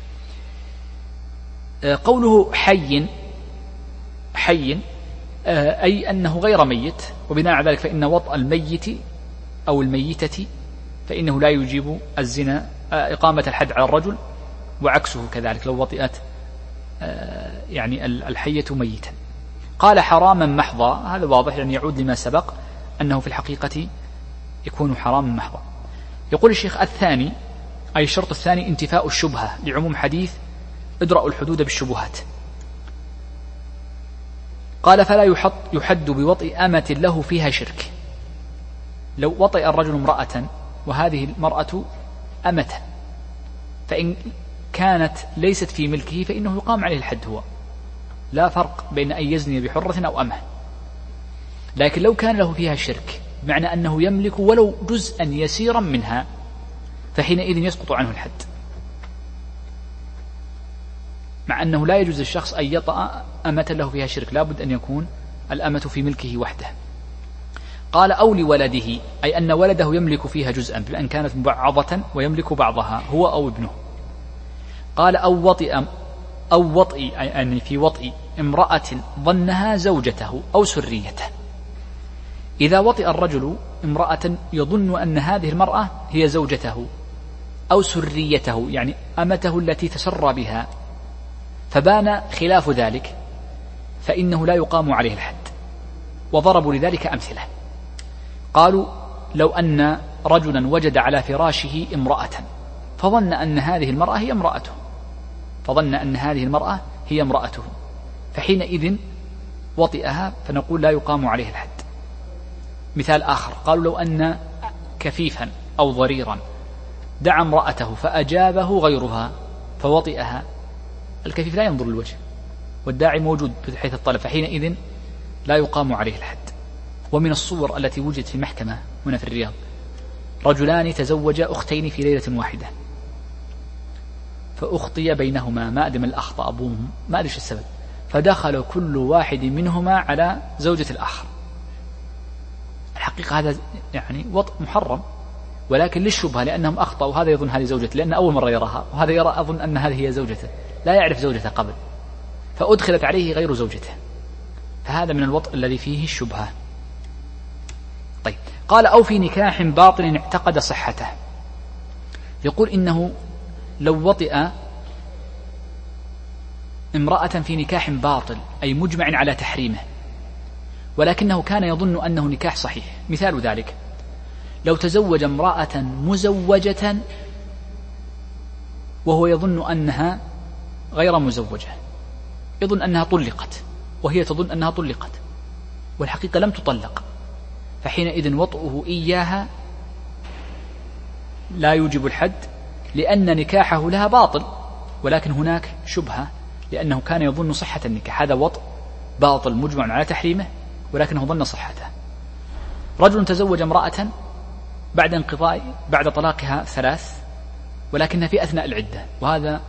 قوله حي حي آه، أي أنه غير ميت وبناء على ذلك فإن وطأ الميت أو الميتة فإنه لا يجيب الزنا آه، إقامة الحد على الرجل وعكسه كذلك لو وطئت يعني الحية ميتا. قال حراما محضا هذا واضح يعني يعود لما سبق أنه في الحقيقة يكون حراما محضا. يقول الشيخ الثاني أي الشرط الثاني انتفاء الشبهة لعموم حديث ادرأوا الحدود بالشبهات. قال فلا يحط يحد بوطئ أمة له فيها شرك. لو وطئ الرجل امرأة وهذه المرأة أمة فإن كانت ليست في ملكه فإنه يقام عليه الحد هو. لا فرق بين أن يزني بحرة أو أمة. لكن لو كان له فيها شرك معنى أنه يملك ولو جزءا يسيرا منها فحينئذ يسقط عنه الحد. مع أنه لا يجوز للشخص أن يطأ أمة له فيها شرك. لا بد أن يكون الأمة في ملكه وحده. قال أو لولده أي أن ولده يملك فيها جزءا بأن كانت مبعضة ويملك بعضها هو أو ابنه. قال أو وطئ أو وطئ يعني في وطئ امرأة ظنها زوجته أو سريته. إذا وطئ الرجل امرأة يظن أن هذه المرأة هي زوجته أو سريته يعني أمته التي تسرى بها فبان خلاف ذلك فإنه لا يقام عليه الحد وضربوا لذلك أمثلة. قالوا لو أن رجلا وجد على فراشه امرأة فظن أن هذه المرأة هي امرأته فظن أن هذه المرأة هي امرأته فحينئذ وطئها فنقول لا يقام عليه الحد. مثال آخر قالوا لو أن كفيفا أو ضريرا دعا امرأته فأجابه غيرها فوطئها الكفيف لا ينظر للوجه والداعي موجود بحيث الطلب فحينئذ لا يقام عليه الحد. ومن الصور التي وجدت في المحكمة هنا في الرياض رجلان تزوجا أختين في ليلة واحدة. فأخطي بينهما ما أدري من الأخطأ أبوهم ما أدري السبب. فدخل كل واحد منهما على زوجة الآخر. الحقيقة هذا يعني وطء محرم. ولكن للشبهة لأنهم أخطأوا. وهذا يظن هذه زوجته لأن أول مرة يراها. وهذا يرى أظن أن هذه هي زوجته. لا يعرف زوجته قبل. فأدخلت عليه غير زوجته. فهذا من الوطء الذي فيه الشبهة. طيب. قال أو في نكاح باطل اعتقد صحته. يقول إنه لو وطئ امرأة في نكاح باطل أي مجمع على تحريمه ولكنه كان يظن أنه نكاح صحيح. مثال ذلك. لو تزوج امرأة مزوجة وهو يظن أنها غير مزوجة يظن أنها طلقت وهي تظن أنها طلقت والحقيقة لم تطلق فحينئذ وطئه إياها لا يوجب الحد لأن نكاحه لها باطل ولكن هناك شبهة لأنه كان يظن صحة النكاح هذا وطء باطل مجمع على تحريمه ولكنه ظن صحته. رجل تزوج امرأة بعد انقضاء بعد طلاقها ثلاث ولكنها في أثناء العدة. وهذا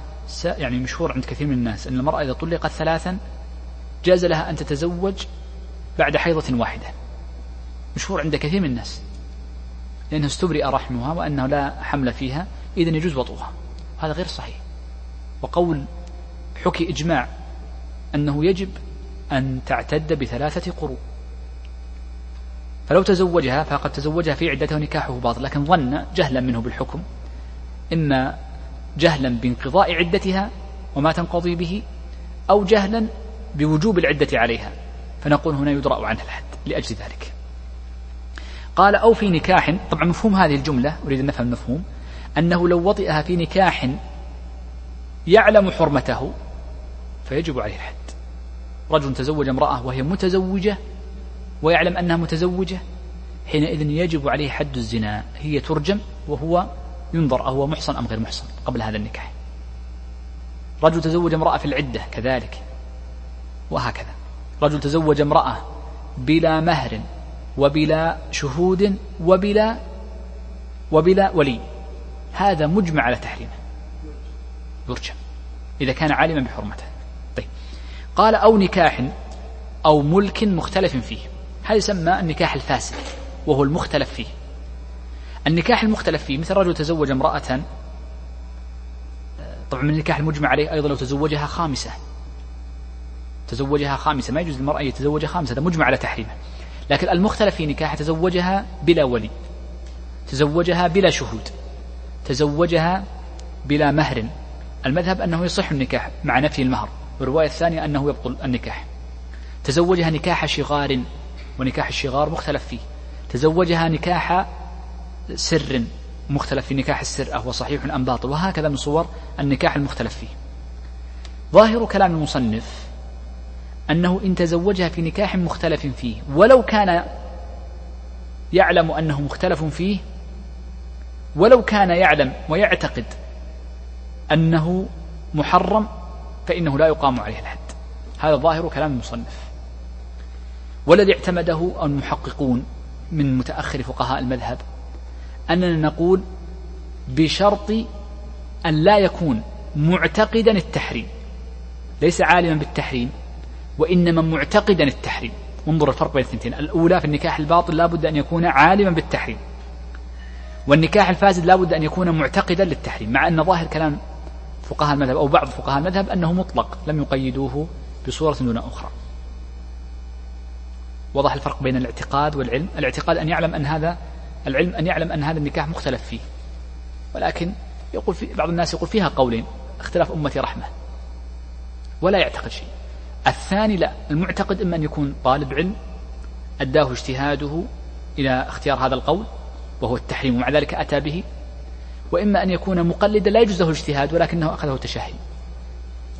يعني مشهور عند كثير من الناس أن المرأة إذا طلقت ثلاثا جاز لها أن تتزوج بعد حيضة واحدة. مشهور عند كثير من الناس لأنه استبرئ رحمها وأنه لا حمل فيها إذا يجوز وطئها هذا غير صحيح. وقول حكي إجماع أنه يجب أن تعتد بثلاثة قروء فلو تزوجها فقد تزوجها في عدته ونكاحه باطل لكن ظن جهلا منه بالحكم إما جهلا بانقضاء عدتها وما تنقضي به أو جهلا بوجوب العدة عليها فنقول هنا يدرأ عنها الحد لأجل ذلك. قال أو في نكاح طبعا مفهوم هذه الجملة أريد أن نفهم المفهوم أنه لو وطئها في نكاح يعلم حرمته فيجب عليه الحد. رجل تزوج امرأة وهي متزوجة ويعلم أنها متزوجة حينئذ يجب عليه حد الزنا. هي ترجم وهو ينظر أهو محصن أم غير محصن قبل هذا النكاح. رجل تزوج امرأة في العدة كذلك وهكذا. رجل تزوج امرأة بلا مهر وبلا شهود وبلا وبلا ولي. هذا مجمع على تحريمه. يرجم. إذا كان عالما بحرمته. طيب. قال أو نكاح أو ملك مختلف فيه. هذا يسمى النكاح الفاسد وهو المختلف فيه. النكاح المختلف فيه مثل رجل تزوج امرأة طبعا من النكاح المجمع عليه أيضا لو تزوجها خامسة. تزوجها خامسة ما يجوز للمرأة أن يتزوج خامسة هذا مجمع على تحريمه. لكن المختلف في نكاح تزوجها بلا ولي تزوجها بلا شهود تزوجها بلا مهر. المذهب أنه يصح النكاح مع نفي المهر والرواية الثانية أنه يبطل النكاح. تزوجها نكاح شغار ونكاح الشغار مختلف فيه. تزوجها نكاح سر مختلف في نكاح السر أهو صحيح أم باطل. وهكذا من صور النكاح المختلف فيه. ظاهر كلام المصنف أنه إن تزوجها في نكاح مختلف فيه ولو كان يعلم أنه مختلف فيه ولو كان يعلم ويعتقد أنه محرم فإنه لا يقام عليه الحد. هذا ظاهر كلام المصنف. والذي اعتمده المحققون من متأخر فقهاء المذهب أننا نقول بشرط أن لا يكون معتقدا التحريم ليس عالما بالتحريم وإنما معتقدا التحريم. انظر الفرق بين الثنتين الأولى في النكاح الباطل لا بد أن يكون عالما بالتحريم والنكاح الفاسد لا بد أن يكون معتقدا للتحريم مع أن ظاهر كلام فقهاء المذهب أو بعض فقهاء المذهب أنه مطلق لم يقيدوه بصورة دون أخرى. وضح الفرق بين الاعتقاد والعلم. الاعتقاد أن يعلم أن هذا العلم أن يعلم أن هذا النكاح مختلف فيه. ولكن يقول في بعض الناس يقول فيها قولين اختلاف أمتي رحمة. ولا يعتقد شيء. الثاني لا المعتقد إما أن يكون طالب علم أداه اجتهاده إلى اختيار هذا القول وهو التحريم ومع ذلك أتى به. وإما أن يكون مقلدا لا يجوز له الاجتهاد ولكنه أخذه تشهي.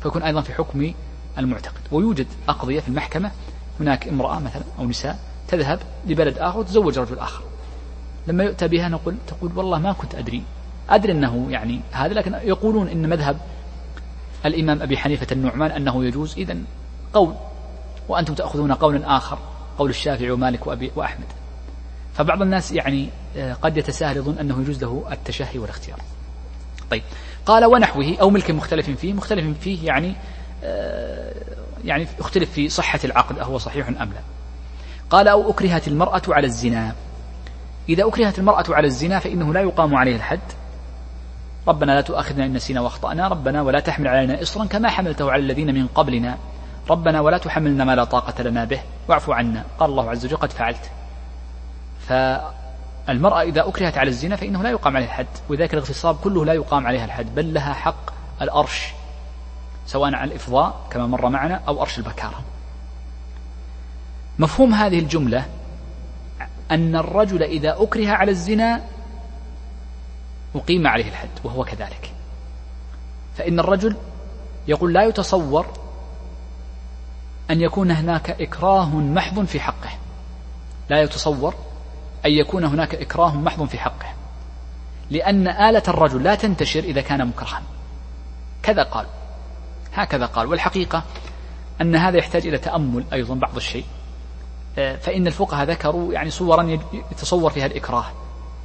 فيكون أيضا في حكم المعتقد. ويوجد أقضية في المحكمة هناك امرأة مثلا أو نساء تذهب لبلد آخر وتزوج رجل آخر. لما يؤتى بها نقول تقول والله ما كنت أدري. أدري أنه يعني هذا لكن يقولون إن مذهب الإمام أبي حنيفة النعمان أنه يجوز. إذا قول وأنتم تأخذون قولا آخر قول الشافعي ومالك وأبي وأحمد. فبعض الناس يعني آه، قد يتساهل يظن أنه يجوز له التشهي والاختيار. طيب قال ونحوه أو ملك مختلف فيه. مختلف فيه يعني آه، يعني اختلف في صحة العقد أهو صحيح أم لا؟ قال أو أكرهت المرأة على الزنا. إذا أكرهت المرأة على الزنا فإنه لا يقام عليه الحد. ربنا لا تؤاخذنا إن نسينا وأخطأنا ربنا ولا تحمل علينا إصرا كما حملته على الذين من قبلنا. ربنا ولا تحملنا ما لا طاقة لنا به. واعف عنا. قال الله عز وجل قد فعلت. فالمرأة إذا أكرهت على الزنا فإنه لا يقام عليها الحد وذلك الاغتصاب كله لا يقام عليها الحد بل لها حق الأرش سواء على الإفضاء كما مر معنا أو أرش البكارة. مفهوم هذه الجملة أن الرجل إذا أكره على الزنا أقيم عليه الحد وهو كذلك. فإن الرجل يقول لا يتصور أن يكون هناك إكراه محض في حقه. لا يتصور أن يكون هناك إكراه محض في حقه. لأن آلة الرجل لا تنتشر إذا كان مكرها. كذا قال. هكذا قال. والحقيقة أن هذا يحتاج إلى تأمل أيضا بعض الشيء. آه، فإن الفقهاء ذكروا يعني صورا يتصور فيها الإكراه.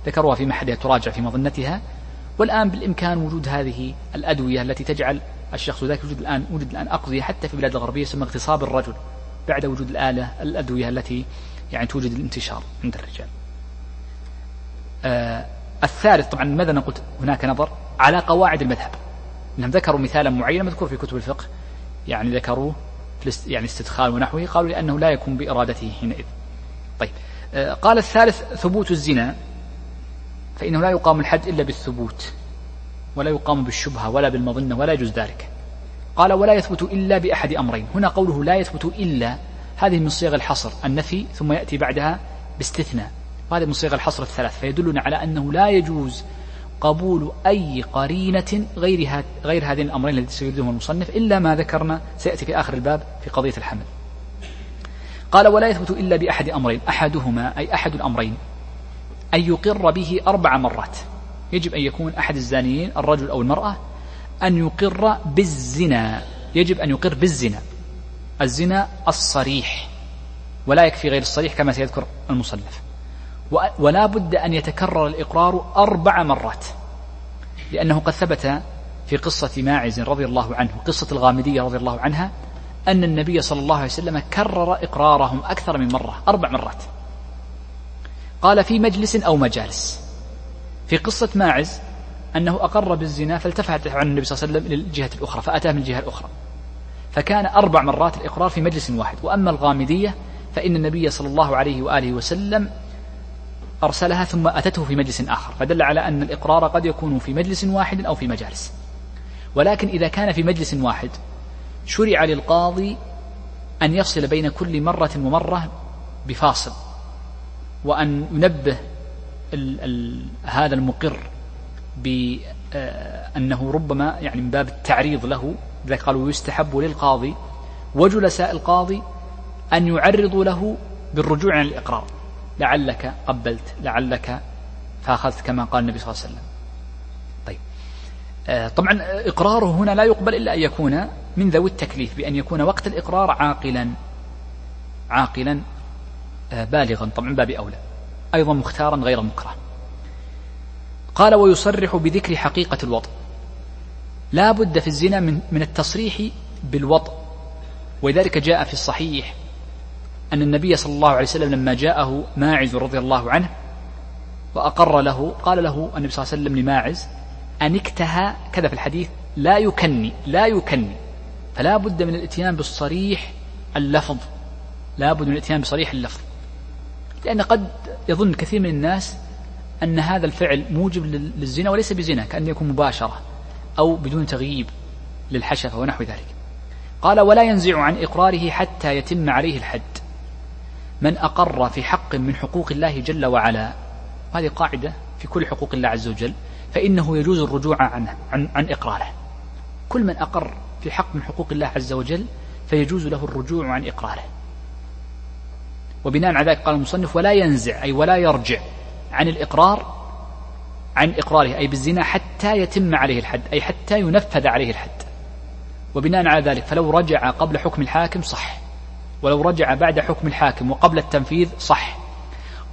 ذكروها في محلها تراجع في مظنتها. والآن بالإمكان وجود هذه الأدوية التي تجعل الشخص ذاك وجود الآن وجد الآن أقضية حتى في البلاد الغربية يسمى اغتصاب الرجل بعد وجود الآلة الأدوية التي يعني توجد الانتشار عند الرجال. آه الثالث طبعا ماذا نقول؟ هناك نظر على قواعد المذهب. إنهم ذكروا مثالا معينا مذكور في كتب الفقه. يعني ذكروه يعني استدخال ونحوه قالوا لأنه لا يكون بإرادته حينئذ. طيب. آه، قال الثالث ثبوت الزنا فإنه لا يقام الحد إلا بالثبوت ولا يقام بالشبهة ولا بالمظنة ولا يجوز ذلك. قال ولا يثبت إلا بأحد أمرين. هنا قوله لا يثبت إلا هذه من صيغ الحصر النفي ثم يأتي بعدها باستثناء. وهذا من صيغ الحصر الثلاث فيدلنا على أنه لا يجوز قبول أي قرينة غير, غير هذين الأمرين التي سيردهم المصنف إلا ما ذكرنا سيأتي في آخر الباب في قضية الحمل. قال ولا يثبت إلا بأحد أمرين أحدهما أي أحد الأمرين أن يقر به أربع مرات. يجب أن يكون أحد الزانيين الرجل أو المرأة أن يقر بالزنا. يجب أن يقر بالزنا. الزنا الصريح ولا يكفي غير الصريح كما سيذكر المصنف. ولا بد أن يتكرر الإقرار أربع مرات لأنه قد ثبت في قصة ماعز رضي الله عنه قصة الغامدية رضي الله عنها أن النبي صلى الله عليه وسلم كرر إقرارهم أكثر من مرة أربع مرات. قال في مجلس أو مجالس. في قصة ماعز أنه أقر بالزنا فالتفت عن النبي صلى الله عليه وسلم إلى الجهة الأخرى فأتاه من الجهة الأخرى. فكان أربع مرات الإقرار في مجلس واحد. وأما الغامدية فإن النبي صلى الله عليه وآله وسلم أرسلها ثم أتته في مجلس آخر فدل على أن الإقرار قد يكون في مجلس واحد أو في مجالس. ولكن إذا كان في مجلس واحد شرع للقاضي أن يفصل بين كل مرة ومرة بفاصل وأن ينبه ال ال هذا المقر بأنه ربما يعني من باب التعريض له لذلك قالوا يستحب للقاضي وجلساء القاضي أن يعرضوا له بالرجوع عن الإقرار. لعلك قبلت لعلك فأخذت كما قال النبي صلى الله عليه وسلم. طيب. آه، طبعا إقراره هنا لا يقبل إلا أن يكون من ذوي التكليف بأن يكون وقت الإقرار عاقلا عاقلا آه، بالغا طبعا باب أولى. أيضا مختارا غير مكره. قال ويصرح بذكر حقيقة الوطء لا بد في الزنا من, من التصريح بالوطء ولذلك جاء في الصحيح. أن النبي صلى الله عليه وسلم لما جاءه ماعز رضي الله عنه وأقر له قال له النبي صلى الله عليه وسلم لماعز أنكتها كذا في الحديث لا يكني لا يكني فلا بد من الاتيان بالصريح اللفظ لا بد من الاتيان بصريح اللفظ. لأن قد يظن كثير من الناس أن هذا الفعل موجب للزنا وليس بزنا كأنه يكون مباشرة أو بدون تغييب للحشفة ونحو ذلك. قال ولا ينزع عن إقراره حتى يتم عليه الحد. من أقر في حق من حقوق الله جل وعلا. هذه قاعدة في كل حقوق الله عز وجل. فإنه يجوز الرجوع عنه عن, عن إقراره. كل من أقر في حق من حقوق الله عز وجل فيجوز له الرجوع عن إقراره. وبناء على ذلك قال المصنف ولا ينزع أي ولا يرجع عن الإقرار عن إقراره أي بالزنا حتى يتم عليه الحد أي حتى ينفذ عليه الحد. وبناء على ذلك فلو رجع قبل حكم الحاكم صح. ولو رجع بعد حكم الحاكم وقبل التنفيذ صح.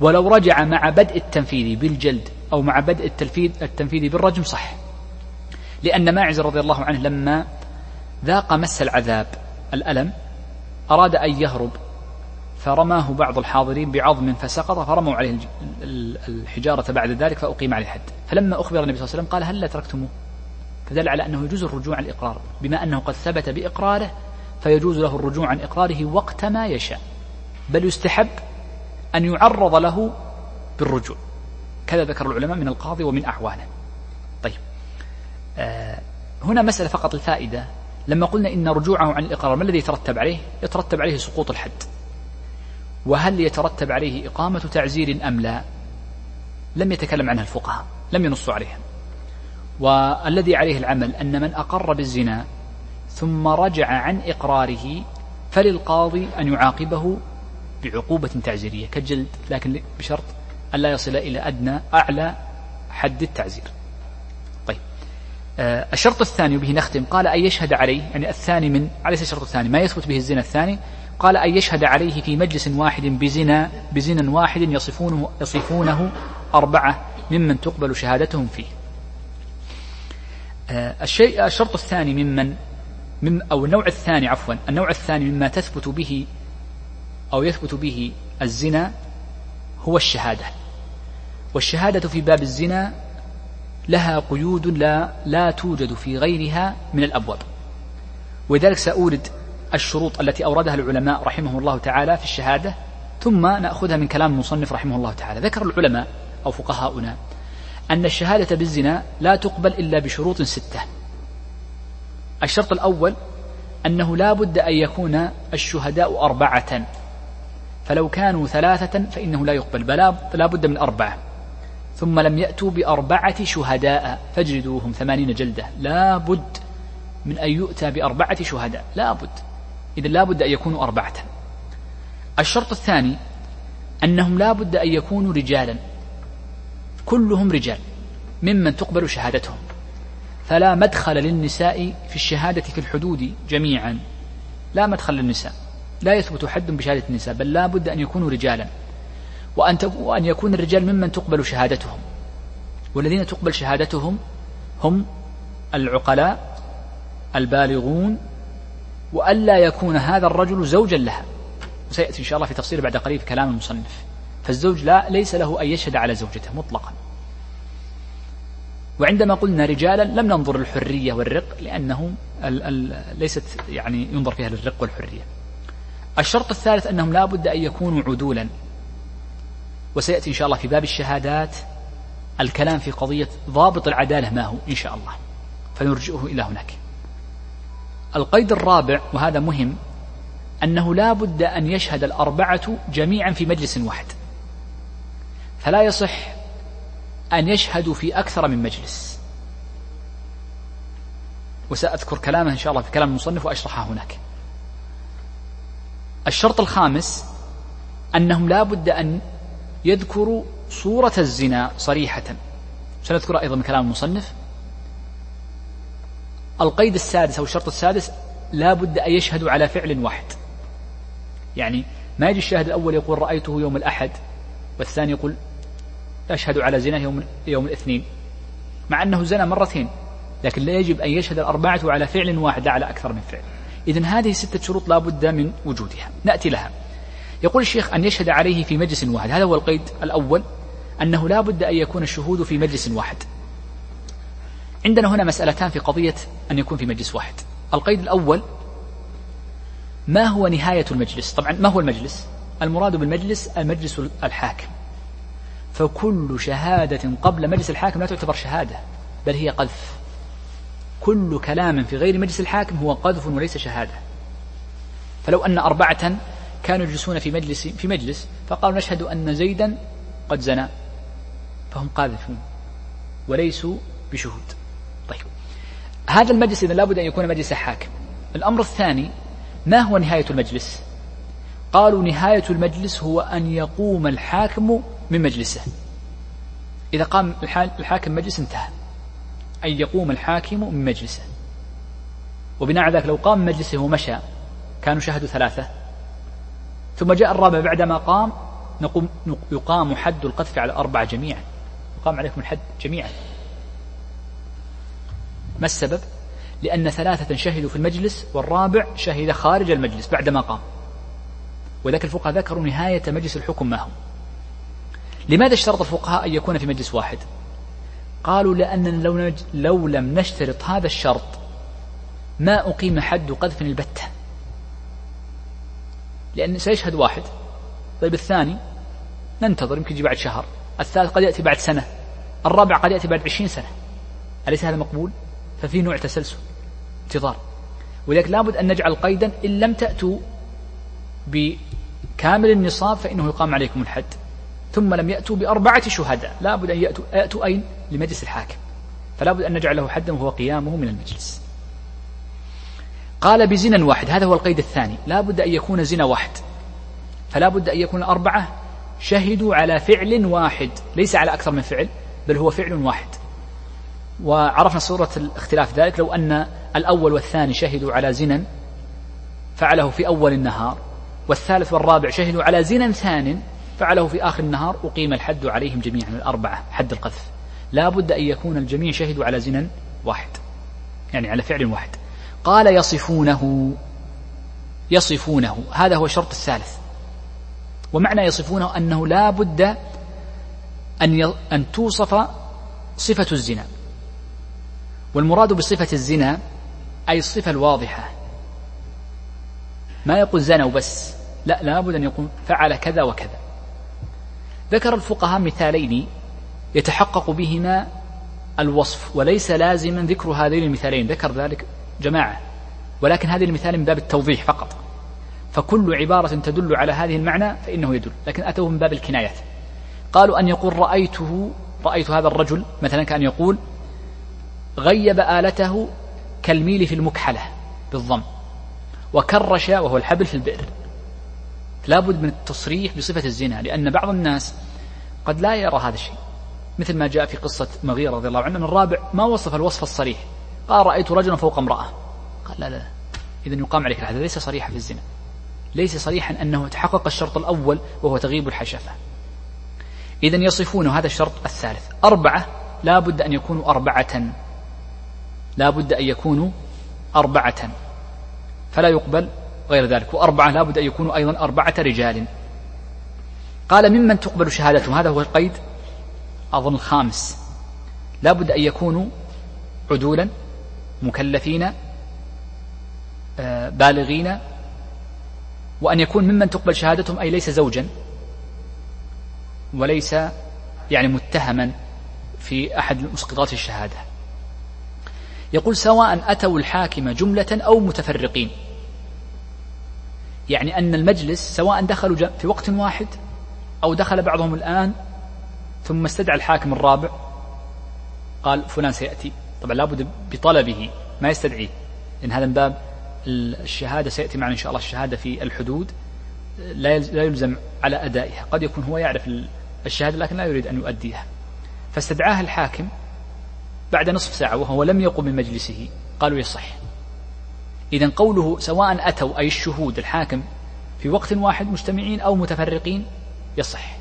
ولو رجع مع بدء التنفيذ بالجلد أو مع بدء التنفيذ, التنفيذ بالرجم صح. لأن ماعز رضي الله عنه لما ذاق مس العذاب الألم أراد أن يهرب فرماه بعض الحاضرين بعظم فسقط فرموا عليه الحجارة بعد ذلك فأقيم عليه الحد. فلما أخبر النبي صلى الله عليه وسلم قال هل تركتموه؟ فدل على أنه يجوز الرجوع عن الإقرار بما أنه قد ثبت بإقراره فيجوز له الرجوع عن إقراره وقت ما يشاء. بل يستحب أن يعرض له بالرجوع. كذا ذكر العلماء من القاضي ومن أعوانه طيب. آه هنا مسألة فقط الفائدة. لما قلنا إن رجوعه عن الإقرار ما الذي يترتب عليه؟ يترتب عليه سقوط الحد. وهل يترتب عليه إقامة تعزير أم لا؟ لم يتكلم عنها الفقهاء لم ينصوا عليها. والذي عليه العمل أن من أقر بالزنا ثم رجع عن إقراره فللقاضي أن يعاقبه بعقوبة تعزيرية كالجلد لكن بشرط ألا يصل إلى أدنى أعلى حد التعزير. طيب. آه الشرط الثاني وبه نختم قال أن يشهد عليه يعني الثاني من ليس الشرط الثاني؟ ما يثبت به الزنا الثاني؟ قال أن يشهد عليه في مجلس واحد بزنا بزنا واحد يصفونه يصفونه أربعة ممن تقبل شهادتهم فيه. آه الشيء الشرط الثاني ممن من أو النوع الثاني عفوا النوع الثاني مما تثبت به أو يثبت به الزنا هو الشهادة. والشهادة في باب الزنا لها قيود لا لا توجد في غيرها من الأبواب. ولذلك سأورد الشروط التي أوردها العلماء رحمه الله تعالى في الشهادة ثم نأخذها من كلام المصنف رحمه الله تعالى. ذكر العلماء أو فقهاؤنا أن الشهادة بالزنا لا تقبل إلا بشروط ستة. الشرط الأول أنه لا بد أن يكون الشهداء أربعة. فلو كانوا ثلاثة فإنه لا يقبل. بل لا بد من أربعة. ثم لم يأتوا بأربعة شهداء فاجلدوهم ثمانين جلدة. لا بد من أن يؤتى بأربعة شهداء. لا بد. إذا لا بد أن يكونوا أربعة. الشرط الثاني أنهم لا بد أن يكونوا رجالا. كلهم رجال. ممن تقبل شهادتهم. فلا مدخل للنساء في الشهادة في الحدود جميعا. لا مدخل للنساء. لا يثبت حد بشهادة النساء بل لا بد أن يكونوا رجالا. وأن, وأن يكون الرجال ممن تقبل شهادتهم. والذين تقبل شهادتهم هم العقلاء البالغون وألا يكون هذا الرجل زوجا لها. وسيأتي إن شاء الله في تفصيل بعد قليل كلام المصنف. فالزوج لا ليس له أن يشهد على زوجته مطلقا. وعندما قلنا رجالا لم ننظر للحرية والرق لأنه ال ال ليست يعني ينظر فيها للرق والحرية. الشرط الثالث أنهم لا بد أن يكونوا عدولا. وسيأتي إن شاء الله في باب الشهادات الكلام في قضية ضابط العدالة ما هو إن شاء الله. فنرجئه إلى هناك. القيد الرابع وهذا مهم أنه لا بد أن يشهد الأربعة جميعا في مجلس واحد. فلا يصح أن يشهدوا في أكثر من مجلس. وسأذكر كلامه إن شاء الله في كلام المصنف وأشرحه هناك. الشرط الخامس أنهم لا بد أن يذكروا صورة الزنا صريحة. سنذكر أيضا من كلام المصنف. القيد السادس أو الشرط السادس لا بد أن يشهدوا على فعل واحد. يعني ما يجي الشاهد الأول يقول رأيته يوم الأحد والثاني يقول أشهد على زنا يوم, يوم الاثنين مع أنه زنى مرتين لكن لا يجب أن يشهد الأربعة على فعل واحد لا على أكثر من فعل. إذن هذه ستة شروط لا بد من وجودها. نأتي لها. يقول الشيخ أن يشهد عليه في مجلس واحد. هذا هو القيد الأول أنه لا بد أن يكون الشهود في مجلس واحد. عندنا هنا مسألتان في قضية أن يكون في مجلس واحد. القيد الأول ما هو نهاية المجلس؟ طبعا ما هو المجلس؟ المراد بالمجلس المجلس الحاكم. فكل شهادة قبل مجلس الحاكم لا تعتبر شهادة بل هي قذف. كل كلام في غير مجلس الحاكم هو قذف وليس شهادة. فلو أن أربعة كانوا يجلسون في مجلس في مجلس فقالوا نشهد أن زيدا قد زنى فهم قاذفون وليسوا بشهود. طيب. هذا المجلس إذا لابد أن يكون مجلس حاكم. الأمر الثاني ما هو نهاية المجلس؟ قالوا نهاية المجلس هو أن يقوم الحاكم من مجلسه. إذا قام الحاكم مجلس انتهى. أن يقوم الحاكم من مجلسه. وبناء على ذلك لو قام مجلسه ومشى كانوا شهدوا ثلاثة. ثم جاء الرابع بعدما قام نقوم يقام حد القذف على الأربعة جميعا. يقام عليكم الحد جميعا. ما السبب؟ لأن ثلاثة شهدوا في المجلس والرابع شهد خارج المجلس بعدما قام. وذلك الفقهاء ذكروا نهاية مجلس الحكم ما هو. لماذا اشترط الفقهاء أن يكون في مجلس واحد؟ قالوا لأننا لو, نج... لو لم نشترط هذا الشرط ما أقيم حد قذف البتة. لأن سيشهد واحد. طيب الثاني؟ ننتظر يمكن يجي بعد شهر. الثالث قد يأتي بعد سنة. الرابع قد يأتي بعد عشرين سنة. أليس هذا مقبول؟ ففي نوع تسلسل انتظار. ولذلك لابد أن نجعل قيدا إن لم تأتوا بكامل النصاب فإنه يقام عليكم الحد. ثم لم يأتوا بأربعة شهداء. لابد أن يأتوا, يأتوا أين؟ لمجلس الحاكم. فلا بد أن نجعل له حدا وهو قيامه من المجلس. قال بزنا واحد هذا هو القيد الثاني. لا بد أن يكون زنا واحد. فلا بد أن يكون أربعة شهدوا على فعل واحد. ليس على أكثر من فعل بل هو فعل واحد. وعرفنا صورة الاختلاف ذلك. لو أن الأول والثاني شهدوا على زنا فعله في أول النهار والثالث والرابع شهدوا على زنا ثان فعله في آخر النهار أقيم الحد عليهم جميعا الأربعة حد القذف. لا بد أن يكون الجميع شهدوا على زنا واحد. يعني على فعل واحد. قال يصفونه. يصفونه. هذا هو الشرط الثالث. ومعنى يصفونه أنه لا بد أن أن توصف صفة الزنا. والمراد بصفة الزنا أي الصفة الواضحة. ما يقول زنوا بس. لا لابد أن يكون فعل كذا وكذا. ذكر الفقهاء مثالين يتحقق بهما الوصف وليس لازما ذكر هذين المثالين ذكر ذلك جماعة ولكن هذه المثال من باب التوضيح فقط. فكل عبارة تدل على هذه المعنى فإنه يدل لكن أتوه من باب الكنايات قالوا أن يقول رأيته رأيت هذا الرجل مثلا كأن يقول غيب آلته كالميل في المكحلة بالضم وكرش وهو الحبل في البئر. لا بد من التصريح بصفة الزنا لأن بعض الناس قد لا يرى هذا الشيء. مثل ما جاء في قصة مغيرة رضي الله عنه أن الرابع ما وصف الوصف الصريح. قال رأيت رجلا فوق امرأة. قال لا لا إذا يقام عليك هذا ليس صريحا في الزنا. ليس صريحا أنه تحقق الشرط الأول وهو تغيب الحشفة. إذا يصفون هذا الشرط الثالث. أربعة لا بد أن يكونوا أربعة. لا بد أن يكونوا أربعة. فلا يقبل غير ذلك. وأربعة لا بد أن يكونوا أيضا أربعة رجال. قال ممن تقبل شهادتهم هذا هو القيد أظن الخامس. لا بد أن يكونوا عدولا مكلفين آه، بالغين. وأن يكون ممن تقبل شهادتهم أي ليس زوجا وليس يعني متهما في أحد مسقطات الشهادة. يقول سواء أتوا الحاكم جملة أو متفرقين. يعني أن المجلس سواء دخلوا في وقت واحد أو دخل بعضهم الآن ثم استدعى الحاكم الرابع قال فلان سيأتي. طبعا لابد بطلبه ما يستدعيه. لأن هذا من باب الشهادة سيأتي معنا إن شاء الله الشهادة في الحدود. لا يلزم على أدائها. قد يكون هو يعرف الشهادة لكن لا يريد أن يؤديها. فاستدعاها الحاكم بعد نصف ساعة وهو لم يقم من مجلسه. قالوا يصح. إذا قوله سواء أتوا أي الشهود الحاكم في وقت واحد مجتمعين أو متفرقين يصح.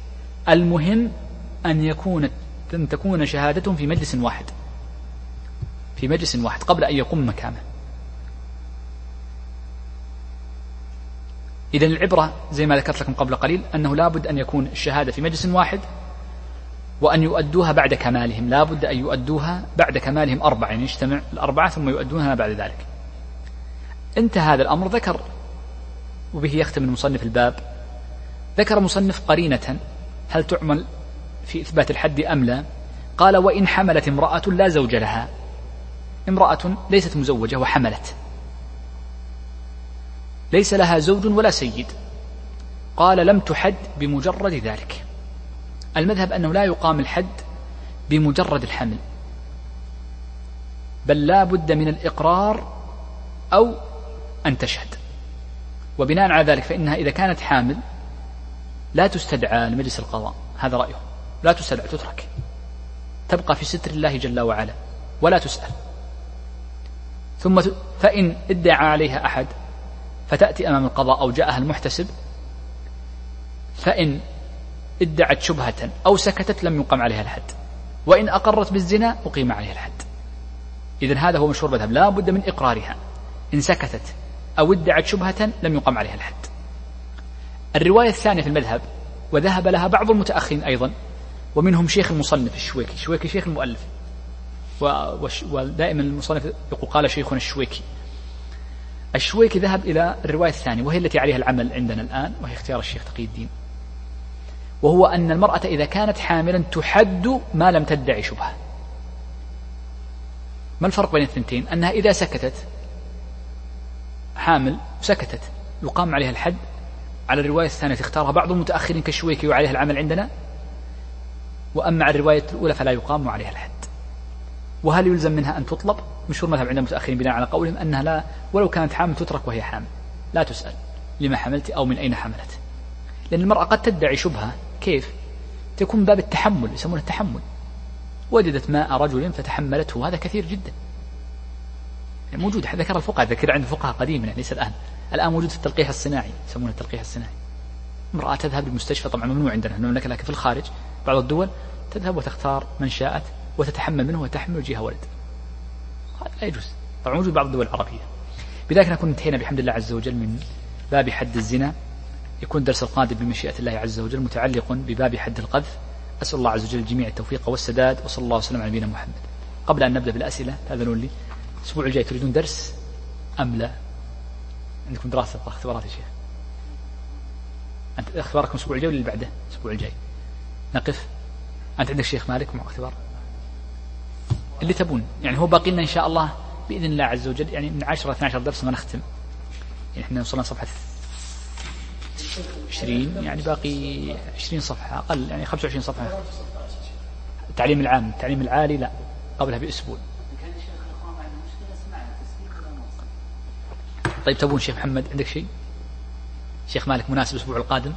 المهم أن يكون أن تكون شهادتهم في مجلس واحد. في مجلس واحد قبل أن يقوم مكانه. إذا العبرة زي ما ذكرت لكم قبل قليل أنه لابد أن يكون الشهادة في مجلس واحد وأن يؤدوها بعد كمالهم. لا بد أن يؤدوها بعد كمالهم أربعة يعني يجتمع الأربعة ثم يؤدونها بعد ذلك. انتهى هذا الأمر ذكر وبه يختم المصنف الباب. ذكر مصنف قرينة هل تعمل في إثبات الحد أم لا؟ قال وإن حملت امرأة لا زوج لها. امرأة ليست مزوجة وحملت. ليس لها زوج ولا سيد. قال لم تحد بمجرد ذلك. المذهب أنه لا يقام الحد بمجرد الحمل. بل لا بد من الإقرار أو أن تشهد. وبناء على ذلك فإنها إذا كانت حامل لا تستدعى لمجلس القضاء. هذا رأيه. لا تستدعى تترك. تبقى في ستر الله جل وعلا. ولا تسأل. ثم فإن ادعى عليها أحد فتأتي أمام القضاء أو جاءها المحتسب فإن ادعت شبهة أو سكتت لم يقم عليها الحد. وإن أقرت بالزنا أقيم عليها الحد. إذا هذا هو مشهور المذهب لا بد من إقرارها. إن سكتت أو ادعت شبهة لم يقم عليها الحد. الرواية الثانية في المذهب وذهب لها بعض المتأخرين أيضا ومنهم شيخ المصنف الشويكي الشويكي شيخ المؤلف ودائما المصنف يقول قال شيخنا الشويكي. الشويكي ذهب إلى الرواية الثانية وهي التي عليها العمل عندنا الآن وهي اختيار الشيخ تقي الدين. وهو أن المرأة إذا كانت حاملا تحد ما لم تدعي شبهة. ما الفرق بين الثنتين؟ أنها إذا سكتت حامل سكتت. يقام عليها الحد. على الرواية الثانية اختارها بعض المتأخرين كالشويكي وعليها العمل عندنا. وأما على الرواية الأولى فلا يقام عليها الحد. وهل يلزم منها أن تطلب؟ مشهور مذهب عند المتأخرين بناء على قولهم أنها لا ولو كانت حامل تترك وهي حامل. لا تسأل لما حملت أو من أين حملت. لأن المرأة قد تدعي شبهة. كيف؟ تكون باب التحمل يسمونه التحمل. وجدت ماء رجل فتحملته. هذا كثير جدا. يعني موجود ذكر الفقهاء ذكر عند الفقهاء قديما يعني ليس الآن. الآن موجود في التلقيح الصناعي يسمونه التلقيح الصناعي. امرأة تذهب للمستشفى طبعا ممنوع عندنا مملكة لكن في الخارج بعض الدول تذهب وتختار من شاءت وتتحمل منه وتحمل وجهها ولد. هذا لا يجوز. طبعا موجود بعض الدول العربية. بذلك نكون انتهينا بحمد الله عز وجل من باب حد الزنا. يكون الدرس القادم بمشيئة الله عز وجل متعلق بباب حد القذف. أسأل الله عز وجل الجميع التوفيق والسداد وصلى الله وسلم على نبينا محمد. قبل أن نبدأ بالأسئلة تأذنون لي الأسبوع الجاي تريدون درس أم لا؟ عندكم دراسة اختبارات يا شيخ. أنت اختباركم الأسبوع الجاي ولا اللي بعده؟ الأسبوع الجاي. نقف. أنت عندك شيخ مالك مع اختبار؟ اللي تبون. يعني هو باقي لنا إن شاء الله بإذن الله عز وجل يعني من 10 12 درس ما نختم. يعني إحنا وصلنا صفحة 20 يعني باقي 20 صفحة أقل يعني 25 صفحة. التعليم العام التعليم العالي لا قبلها بأسبوع. طيب تبون شيخ محمد عندك شيء؟ شيخ مالك مناسب الأسبوع القادم؟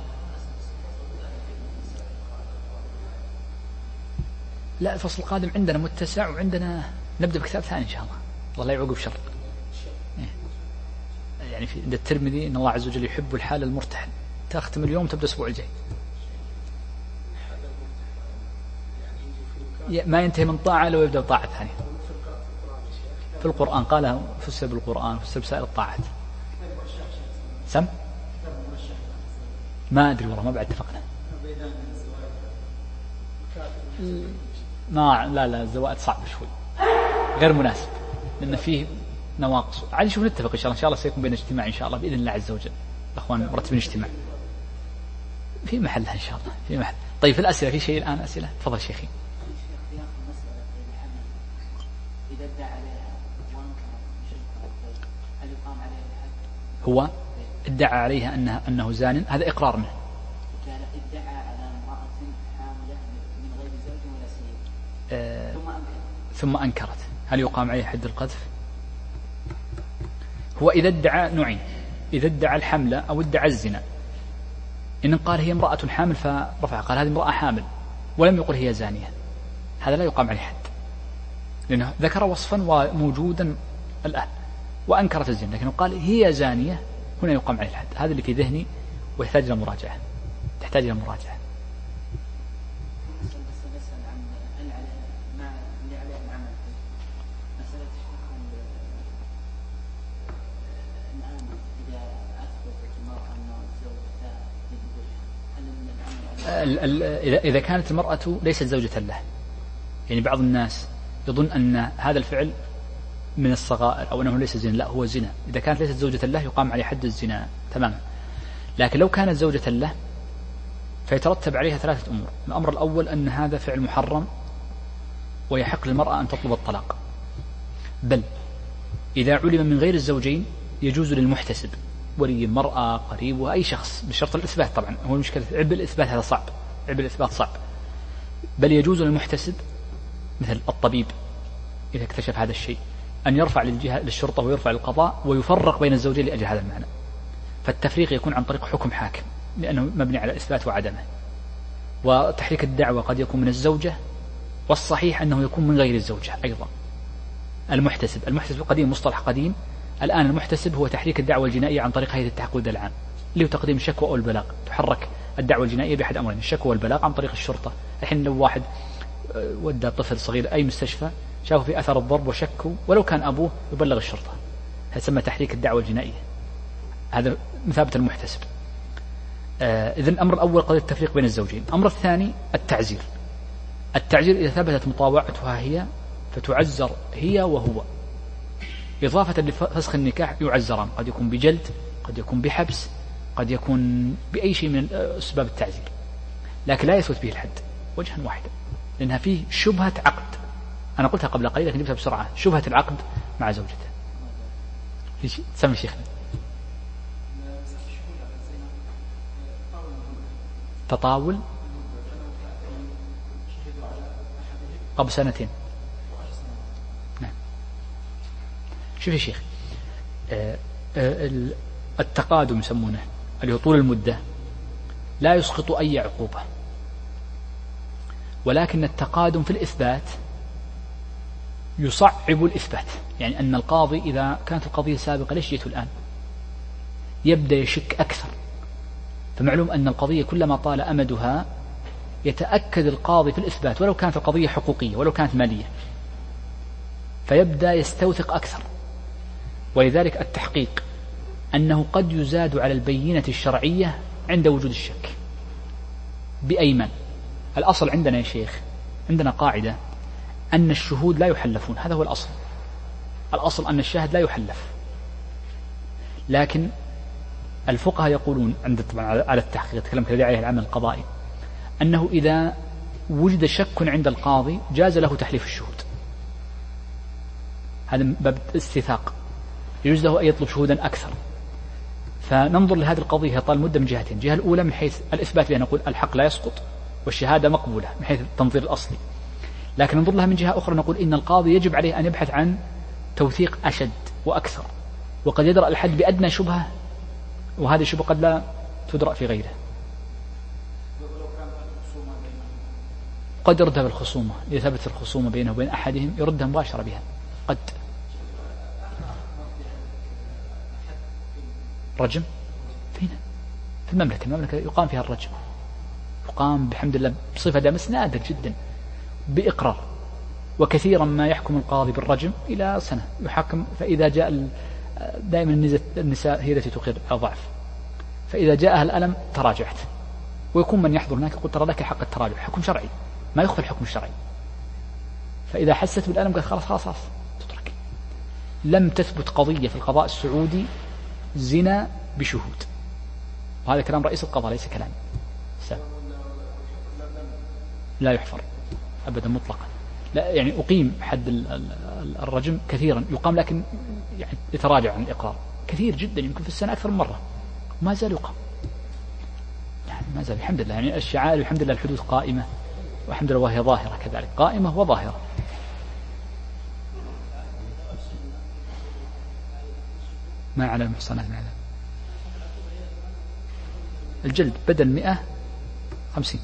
لا الفصل القادم عندنا متسع وعندنا نبدأ بكتاب ثاني إن شاء الله. الله لا يعوقب شر إيه. يعني في عند الترمذي إن الله عز وجل يحب الحال المرتحل. تختم اليوم تبدأ الأسبوع الجاي. ما ينتهي من طاعة لو يبدا بطاعة ثانية. في القرآن قال فسر بالقرآن فسر بسائر الطاعات. سم؟ ما أدري والله ما بعد اتفقنا. ما لا لا الزوائد صعب شوي. غير مناسب لأن فيه نواقص. عاد نشوف نتفق إن شاء الله إن شاء الله سيكون بين اجتماع إن شاء الله بإذن الله عز وجل. الأخوان مرتبين اجتماع. في محلها إن شاء الله في محل. طيب في الأسئلة في شيء الآن أسئلة؟ تفضل شيخي. هو؟ ادعى عليها أنها أنه زان. هذا إقرار منه. ادعى على امرأة حاملة من غير زوج ولا سيد. آه ثم أنكرت. ثم أنكرت. هل يقام عليه حد القذف؟ هو إذا ادعى نوعين إذا ادعى الحملة أو ادعى الزنا. إن قال هي امرأة حامل فرفع قال هذه امرأة حامل. ولم يقل هي زانية. هذا لا يقام عليه حد. لأنه ذكر وصفا وموجودا الآن. وأنكرت الزنا. لكنه قال هي زانية. هنا يقام عليه الحد. هذا اللي في ذهني ويحتاج إلى مراجعة. تحتاج إلى مراجعة. إذا كانت المرأة ليست زوجة له يعني بعض الناس يظن أن هذا الفعل من الصغائر أو أنه ليس زنا لا هو زنا. إذا كانت ليست زوجة له يقام عليه حد الزنا. تماما لكن لو كانت زوجة له فيترتب عليها ثلاثة أمور. الأمر الأول أن هذا فعل محرم ويحق للمرأة أن تطلب الطلاق. بل إذا علم من غير الزوجين يجوز للمحتسب ولي المرأة قريبها أي شخص بشرط الإثبات طبعا. هو المشكلة عبء الإثبات هذا صعب عبء الإثبات صعب. بل يجوز للمحتسب مثل الطبيب إذا اكتشف هذا الشيء. أن يرفع للجهة للشرطة ويرفع للقضاء ويفرق بين الزوجين لأجل هذا المعنى. فالتفريق يكون عن طريق حكم حاكم لأنه مبني على الإثبات وعدمه. وتحريك الدعوة قد يكون من الزوجة والصحيح أنه يكون من غير الزوجة أيضا. المحتسب المحتسب القديم مصطلح قديم. الآن المحتسب هو تحريك الدعوة الجنائية عن طريق هيئة التحقق العام اللي هو تقديم الشكوى أو البلاغ. تحرك الدعوة الجنائية بأحد أمرين الشكوى والبلاغ عن طريق الشرطة. الحين لو واحد آه، ودى طفل صغير أي مستشفى شافوا في أثر الضرب وشكوا ولو كان أبوه يبلغ الشرطة. هذا يسمى تحريك الدعوة الجنائية. هذا مثابة المحتسب. آه إذن الأمر الأول قضية التفريق بين الزوجين. الأمر الثاني التعزير. التعزير إذا ثبتت مطاوعتها هي فتعزر هي وهو. إضافة لفسخ النكاح يعزران. قد يكون بجلد قد يكون بحبس قد يكون بأي شيء من أسباب التعزير. لكن لا يثبت به الحد وجها واحدا. لأنها فيه شبهة عقد. أنا قلتها قبل قليل لكن جبتها بسرعة. شبهة العقد مع زوجته. سمي شيخنا تطاول قبل سنتين. شوف يا شيخ آه، آه، التقادم يسمونه اللي هو طول المدة. لا يسقط أي عقوبة. ولكن التقادم في الإثبات يصعب الإثبات. يعني أن القاضي إذا كانت القضية سابقة ليش جئت الآن؟ يبدأ يشك أكثر. فمعلوم أن القضية كلما طال أمدها يتأكد القاضي في الإثبات ولو كانت القضية حقوقية ولو كانت مالية. فيبدأ يستوثق أكثر. ولذلك التحقيق أنه قد يزاد على البينة الشرعية عند وجود الشك. بأيمان الأصل عندنا يا شيخ عندنا قاعدة أن الشهود لا يحلفون. هذا هو الأصل. الأصل أن الشاهد لا يحلف. لكن الفقهاء يقولون عند طبعا على التحقيق يتكلم كذا عليه العمل القضائي أنه إذا وجد شك عند القاضي جاز له تحليف الشهود. هذا باب استيثاق يجوز له أن يطلب شهودا أكثر. فننظر لهذه القضية طال المدة من جهتين. الجهة الأولى من حيث الإثبات بها نقول الحق لا يسقط والشهادة مقبولة من حيث التنظير الأصلي. لكن ننظر لها من جهة أخرى نقول إن القاضي يجب عليه أن يبحث عن توثيق أشد وأكثر وقد يدرأ الحد بأدنى شبهة وهذه الشبهة قد لا تدرأ في غيره. قد يردها بالخصومة إذا ثبت الخصومة بينه وبين أحدهم يردها مباشرة بها. قد. رجم؟ فينا. في المملكة المملكة يقام فيها الرجم. يقام بحمد الله بصفة نادر جدا. بإقرار. وكثيرا ما يحكم القاضي بالرجم إلى سنة يحكم فإذا جاء دائما النساء هي التي تقر ضعف فإذا جاءها الألم تراجعت. ويكون من يحضر هناك يقول ترى لك حق التراجع حكم شرعي. ما يخفى الحكم الشرعي فإذا حست بالألم قال خلاص خلاص خلاص تترك. لم تثبت قضية في القضاء السعودي زنا بشهود. وهذا كلام رئيس القضاء ليس كلامي لا يحفر. أبدا مطلقا. لا يعني أقيم حد الرجم كثيرا. يقام لكن يعني يتراجع عن الإقرار. كثير جدا يمكن في السنة أكثر من مرة. ما زال يقام. يعني ما زال الحمد لله. يعني الشعائر الحمد لله الحدود قائمة. والحمد لله وهي ظاهرة كذلك. قائمة وظاهرة. ما على المحصنات من الجلد بدل مئة خمسين.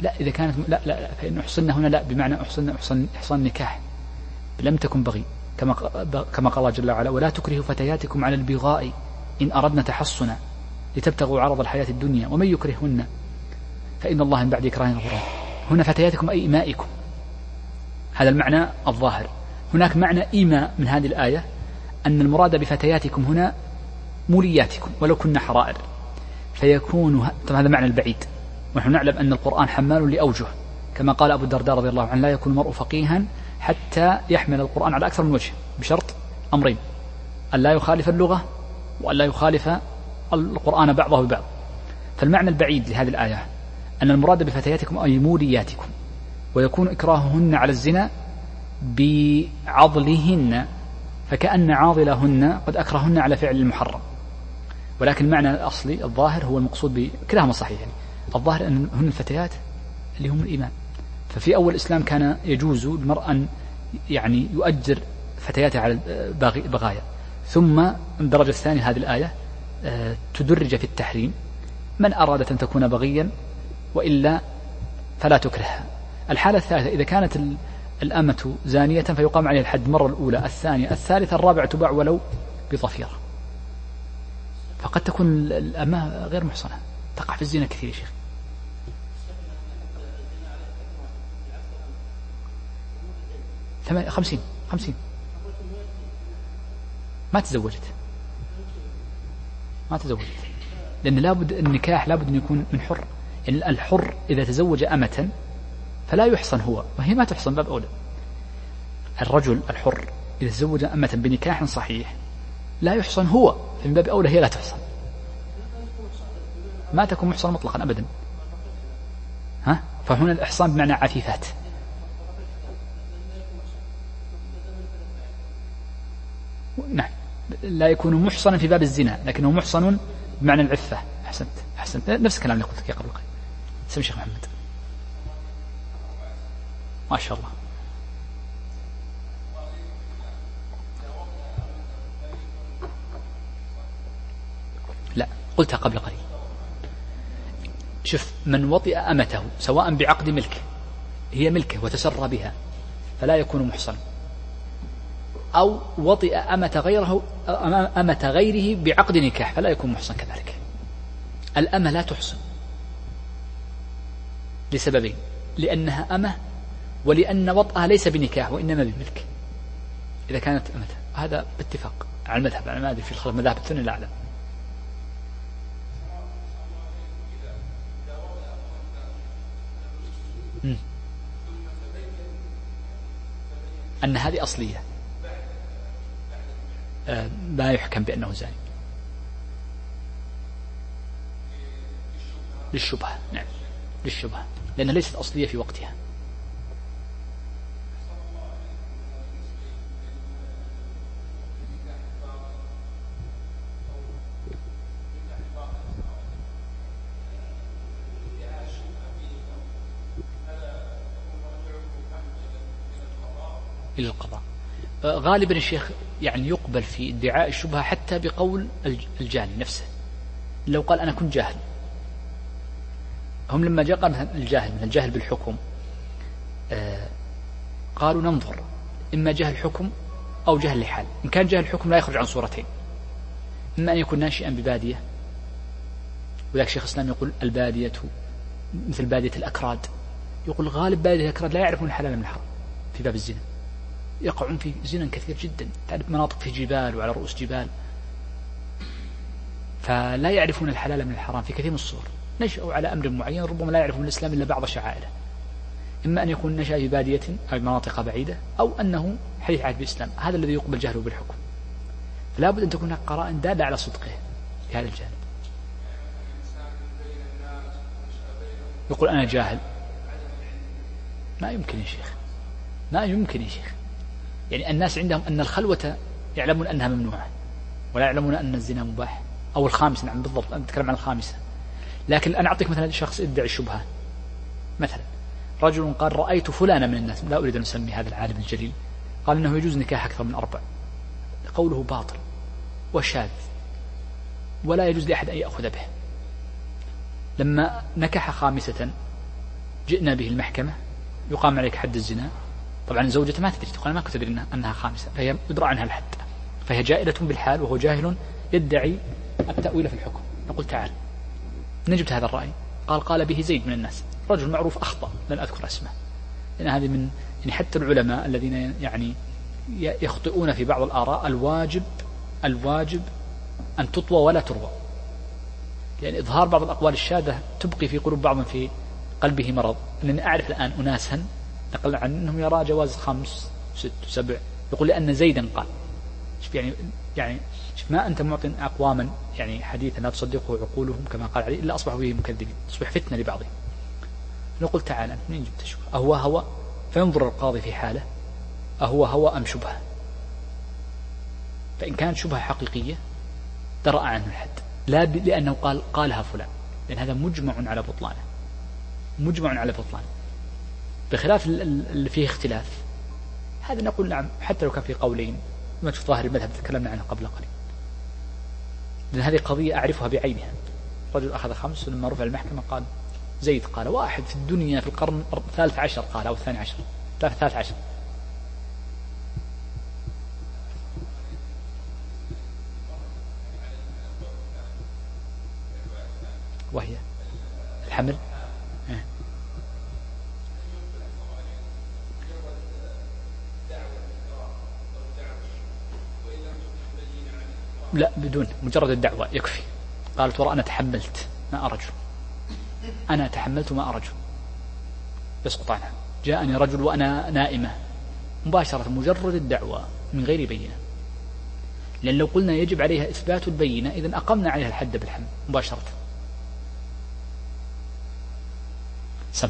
لا إذا كانت لا لا, لا فإن أحصن هنا لا بمعنى أحصن أحصن إحصان نكاح. لم تكن بغي كما كما قال جل وعلا ولا تكرهوا فتياتكم على البغاء إن أردنا تحصنا لتبتغوا عرض الحياة الدنيا ومن يكرهن؟ فإن الله من بعد إكراه غفور. هنا فتياتكم أي إمائكم هذا المعنى الظاهر. هناك معنى إيماء من هذه الآية أن المراد بفتياتكم هنا مولياتكم ولو كن حرائر. فيكون هذا معنى البعيد. ونحن نعلم أن القرآن حمال لأوجه كما قال أبو الدرداء رضي الله عنه لا يكون المرء فقيها حتى يحمل القرآن على أكثر من وجه بشرط أمرين أن لا يخالف اللغة وأن لا يخالف القرآن بعضه ببعض. فالمعنى البعيد لهذه الآية أن المراد بفتياتكم أي مولياتكم ويكون إكراههن على الزنا بعضلهن فكأن عاضلهن قد أكرهن على فعل المحرم. ولكن المعنى الأصلي الظاهر هو المقصود بكلاهما صحيح يعني الظاهر أن هن الفتيات اللي هم الإيمان. ففي أول الإسلام كان يجوز للمرأة أن يعني يؤجر فتياته على البغايا ثم الدرجة الثانية هذه الآية آه، تدرج في التحريم. من أرادت أن تكون بغيا وإلا فلا تكرهها. الحالة الثالثة إذا كانت الأمة زانية فيقام عليها الحد. مرة الأولى الثانية الثالثة الرابعة تباع ولو بظفيرة. فقد تكون الأمة غير محصنة. تقع في الزنا كثير يا شيخ. خمسين خمسين. ما تزوجت. ما تزوجت. لأن لابد النكاح لابد أن يكون من حر. يعني الحر إذا تزوج أمة فلا يحصن هو. وهي ما تحصن باب أولى الرجل الحر إذا تزوج أمة بنكاح صحيح لا يحصن هو. فمن باب أولى هي لا تحصن. ما تكون محصنة مطلقا أبدا. ها؟ فهنا الإحصان بمعنى عفيفات. نعم. لا يكون محصنا في باب الزنا لكنه محصن بمعنى العفة. أحسنت. أحسنت. نفس الكلام اللي قلت لك قبل قليل. سمي شيخ محمد. ما شاء الله. لا قلتها قبل قليل. شوف من وطئ أمته سواء بعقد ملك هي ملكه وتسرى بها فلا يكون محصنا أو وطئ أمة غيره أمة غيره بعقد نكاح فلا يكون محصن كذلك. الأمة لا تحصن. لسببين. لأنها أمة ولأن وطئها ليس بنكاح وإنما بملك. إذا كانت أمتها. هذا باتفاق على المذهب أنا ما أدري في مذاهب الثانية لا أعلم. أن هذه أصلية. آه، ما يحكم بأنه زاني. للشبهة. نعم. للشبهة. لأنها ليست أصلية في وقتها إلى القضاء آه، غالبا الشيخ يعني يقبل في ادعاء الشبهة حتى بقول الجاني نفسه. لو قال أنا كنت جاهل. هم لما جاء قال الجاهل من الجاهل بالحكم آه، قالوا ننظر إما جهل حكم أو جهل لحال. إن كان جهل الحكم لا يخرج عن صورتين. إما أن يكون ناشئا ببادية وذلك شيخ الإسلام يقول البادية مثل بادية الأكراد. يقول غالب بادية الأكراد لا يعرفون الحلال من الحرام في باب الزنا. يقعون في زنا كثير جدا. تعرف مناطق في جبال وعلى رؤوس جبال. فلا يعرفون الحلال من الحرام في كثير من الصور. نشأوا على أمر معين ربما لا يعرفون الإسلام إلا بعض شعائره. إما أن يكون نشأ في بادية أو مناطق بعيدة أو أنه حديث عهد بالإسلام. هذا الذي يقبل جهله بالحكم. فلا بد أن تكون هناك قرائن دالة على صدقه في هذا الجانب. يقول أنا جاهل. ما يمكن يا شيخ. ما يمكن يا شيخ. يعني الناس عندهم أن الخلوة يعلمون أنها ممنوعة ولا يعلمون أن الزنا مباح أو الخامسة نعم بالضبط أنا أتكلم عن الخامسة. لكن أنا أعطيك مثلا شخص يدعي الشبهة. مثلا رجل قال رأيت فلانا من الناس لا أريد أن أسمي هذا العالم الجليل. قال إنه يجوز نكاح أكثر من أربع. قوله باطل وشاذ ولا يجوز لأحد أن يأخذ به. لما نكح خامسة جئنا به المحكمة يقام عليك حد الزنا طبعا زوجته ما تدري تقول ما كنت أدري أنها خامسة فهي يدرى عنها الحد. فهي جائلة بالحال وهو جاهل يدعي التأويل في الحكم. نقول تعال من جبت هذا الرأي. قال قال به زيد من الناس رجل معروف أخطأ لن أذكر اسمه. لأن هذه من يعني حتى العلماء الذين يعني يخطئون في بعض الآراء الواجب الواجب أن تطوى ولا تروى. يعني إظهار بعض الأقوال الشاذة تبقي في قلوب بعض في قلبه مرض. لأني أعرف الآن أناسا نقل عن أنهم يرى جواز خمس ست سبع. يقول لأن زيدا قال. يعني يعني ما أنت معطي أقواما يعني حديثا لا تصدقه عقولهم كما قال عليه إلا أصبحوا به مكذبين تصبح فتنة لبعضهم. نقول تعالى منين جبت الشبهة؟ أهو هوى فينظر القاضي في حاله. أهو هوى أم شبهة؟ فإن كانت شبهة حقيقية درأ عنه الحد. لا لأنه قال قالها فلان. لأن هذا مجمع على بطلانه. مجمع على بطلانه. بخلاف اللي فيه اختلاف. هذا نقول نعم حتى لو كان في قولين ما تشوف ظاهر المذهب تكلمنا عنه قبل قليل. لأن هذه قضية أعرفها بعينها. رجل أخذ خمس ولما رفع المحكمة قال زيد قال واحد في الدنيا في القرن الثالث عشر قال أو الثاني عشر. الثالث عشر. وهي الحمل. لا بدون مجرد الدعوة يكفي. قالت وراء أنا تحملت ما أرجو. أنا تحملت ما أرجو. يسقط عنها جاءني رجل وأنا نائمة. مباشرة مجرد الدعوة من غير بينة. لأن لو قلنا يجب عليها إثبات البينة إذا أقمنا عليها الحد بالحمل مباشرة. سم.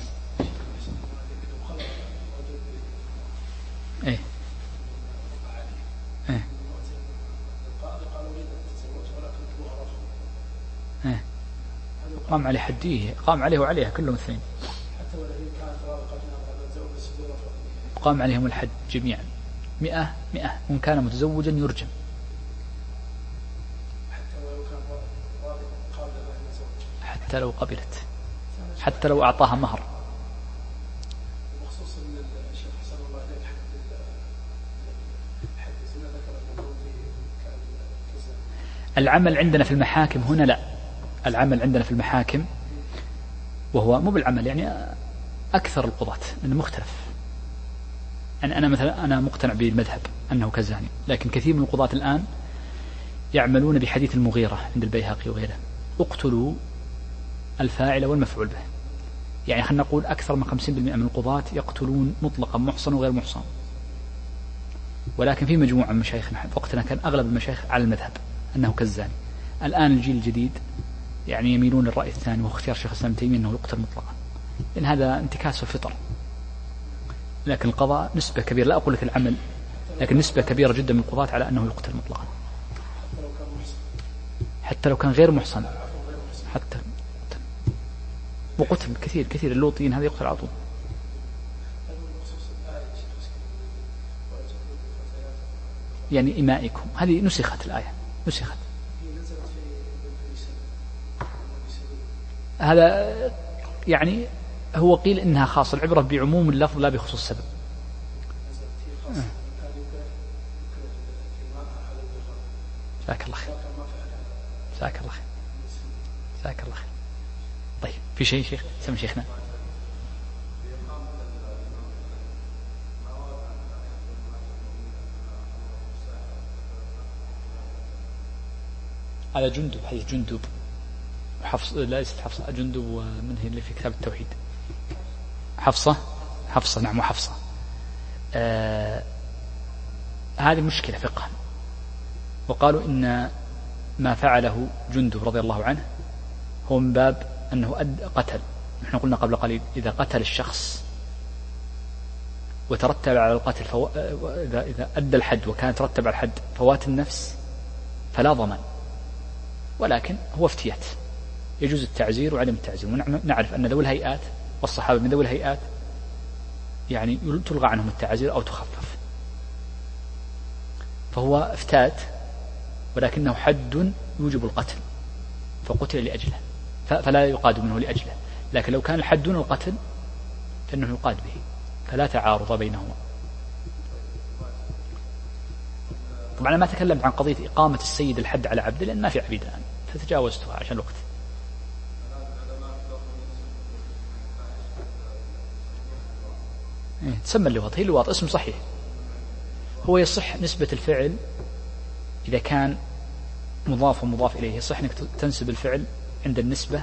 قام عليه حديه قام عليه وعليها كلهم اثنين. قام عليهم الحد جميعا. مئة مئة. وإن كان متزوجا يرجم. حتى لو قبلت. حتى لو أعطاها مهر. العمل عندنا في المحاكم هنا لا. العمل عندنا في المحاكم وهو مو بالعمل يعني أكثر القضاة لأنه مختلف. يعني أنا مثلا أنا مقتنع بالمذهب أنه كزاني لكن كثير من القضاة الآن يعملون بحديث المغيرة عند البيهقي وغيره. اقتلوا الفاعل والمفعول به. يعني خلينا نقول أكثر من 50% من القضاة يقتلون مطلقا محصن وغير محصن. ولكن في مجموعة من مشايخنا وقتنا كان أغلب المشايخ على المذهب أنه كالزاني. الآن الجيل الجديد يعني يميلون للرأي الثاني وهو اختيار شيخ الإسلام تيمية أنه يقتل مطلقا. لأن هذا انتكاس الفطر. لكن القضاء نسبة كبيرة لا أقول لك العمل لكن نسبة كبيرة جدا من القضاة على أنه يقتل مطلقا. حتى لو كان غير محصن حتى وقتل كثير كثير. اللوطيين هذا يقتل على طول. يعني إمائكم. هذه نسخت الآية نسخت. هذا يعني هو قيل إنها خاصة العبرة بعموم اللفظ لا بخصوص السبب. جزاك الله خير. جزاك الله خير. جزاك الله خير. طيب في شيء شيخ؟ سمي شيخنا. هذا جندب حديث جندب. حفص ليست حفصة جندب ومن هي اللي في كتاب التوحيد. حفصة؟ حفصة نعم وحفصة. آه هذه مشكلة فقها وقالوا إن ما فعله جندب رضي الله عنه هو من باب أنه قتل. نحن قلنا قبل قليل إذا قتل الشخص وترتب على القتل فو... إذا إذا أدى الحد وكان ترتب على الحد فوات النفس فلا ضمان. ولكن هو افتيات. يجوز التعزير وعدم التعزير. ونعرف أن ذوي الهيئات والصحابة من ذوي الهيئات يعني تلغى عنهم التعزير أو تخفف. فهو افتات ولكنه حد يوجب القتل فقتل لأجله فلا يقاد منه لأجله. لكن لو كان الحد دون القتل فإنه يقاد به فلا تعارض بينهما. طبعا أنا ما تكلمت عن قضية إقامة السيد الحد على عبده لأن ما في عبيد الآن فتجاوزتها عشان الوقت إيه تسمى اللواط هي اللواط اسم صحيح. هو يصح نسبة الفعل إذا كان مضاف ومضاف إليه يصح أنك تنسب الفعل عند النسبة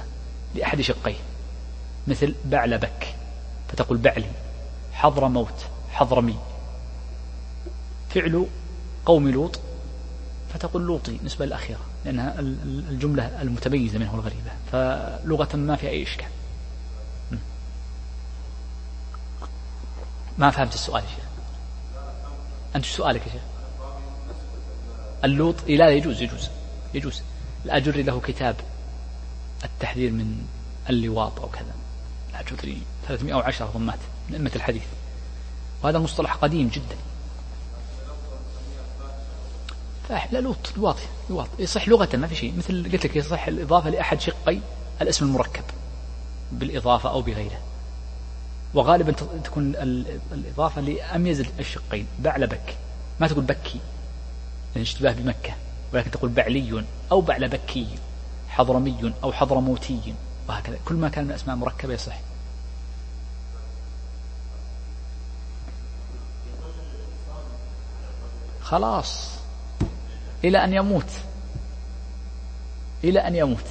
لأحد شقيه. مثل بعلبك فتقول بعلي حضر موت حضرمي فعل قوم لوط فتقول لوطي نسبة للأخيرة لأنها الجملة المتميزة منه الغريبة فلغة ما فيها أي إشكال. ما فهمت السؤال يا شيخ. أنت سؤالك يا شيخ؟ اللوط إيه لا يجوز يجوز يجوز. الأجري له كتاب التحذير من اللواط أو كذا. الأجري 310 ضمات من أئمة الحديث. وهذا مصطلح قديم جدا. لا لوط لواط لواط. يصح لغة ما في شيء. مثل قلت لك يصح الإضافة لأحد شقي الاسم المركب بالإضافة أو بغيره. وغالبا تكون الإضافة لأميز الشقين بعلبك ما تقول بكي يعني اشتباه بمكة. ولكن تقول بعلي أو بعلبكي حضرمي أو حضرموتي وهكذا. كل ما كان من الأسماء مركبة يصح. خلاص. إلى أن يموت. إلى أن يموت.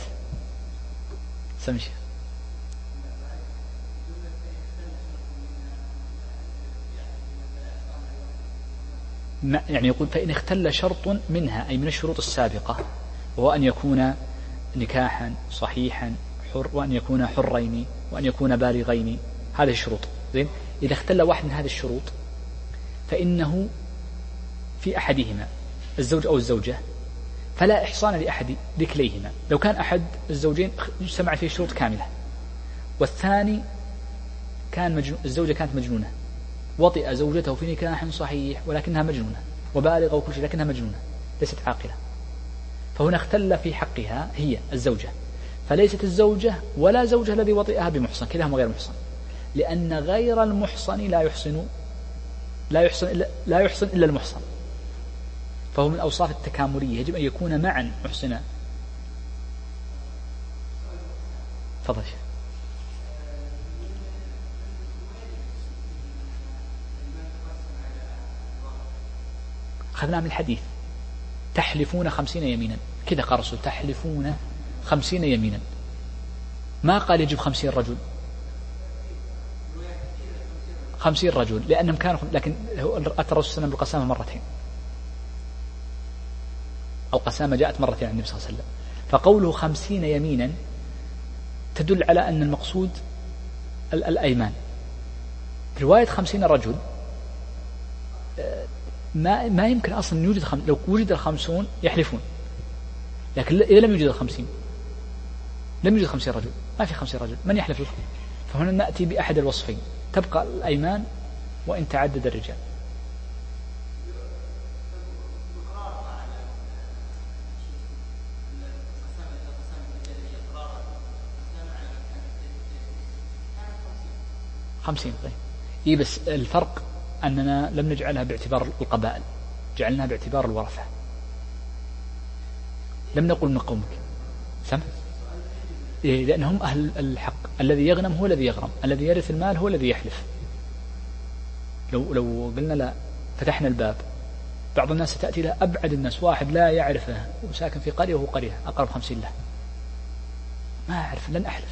سمشي. يعني يقول فإن اختل شرط منها أي من الشروط السابقة وهو أن يكون نكاحا صحيحا حر وأن يكون حرين وأن يكون بالغين. هذه الشروط. زين؟ إذا اختل واحد من هذه الشروط فإنه في أحدهما الزوج أو الزوجة فلا إحصان لأحد لكليهما لو كان أحد الزوجين اجتمع فيه شروط كاملة. والثاني كان مجنون الزوجة كانت مجنونة. وطئ زوجته في نكاح صحيح ولكنها مجنونة وبالغة وكل شيء لكنها مجنونة ليست عاقلة. فهنا اختل في حقها هي الزوجة. فليست الزوجة ولا زوجها الذي وطئها بمحصن كلاهما غير محصن. لأن غير المحصن لا يحصن لا يحصن إلا لا يحصن إلا المحصن. فهو من الأوصاف التكاملية يجب أن يكون معا محصنا. تفضل أخذناه من الحديث. تحلفون خمسين يمينا. كذا قال الرسول تحلفون خمسين يمينا. ما قال يجب خمسين رجل؟ خمسين رجل لأنهم كانوا لكن أتى الرسول صلى بالقسامة مرتين. القسامة جاءت مرتين عن النبي صلى الله عليه وسلم. فقوله خمسين يمينا تدل على أن المقصود الأيمان. رواية خمسين رجل آه، ما ما يمكن أصلا يوجد خم... لو وجد الخمسون يحلفون. لكن إذا لم يوجد الخمسين. لم يوجد خمسين رجل. ما في خمسين رجل. من يحلف لكم؟ فهنا نأتي بأحد الوصفين. تبقى الأيمان وإن تعدد الرجال. خمسين. طيب. إيه بس الفرق؟ أننا لم نجعلها باعتبار القبائل جعلناها باعتبار الورثة. لم نقل من قومك. سمع إيه لأنهم أهل الحق. الذي يغنم هو الذي يغرم الذي يرث المال هو الذي يحلف. لو لو قلنا لا فتحنا الباب. بعض الناس ستأتي له أبعد الناس واحد لا يعرفه وساكن في قرية وهو قرية أقرب خمسين له. ما أعرف لن أحلف.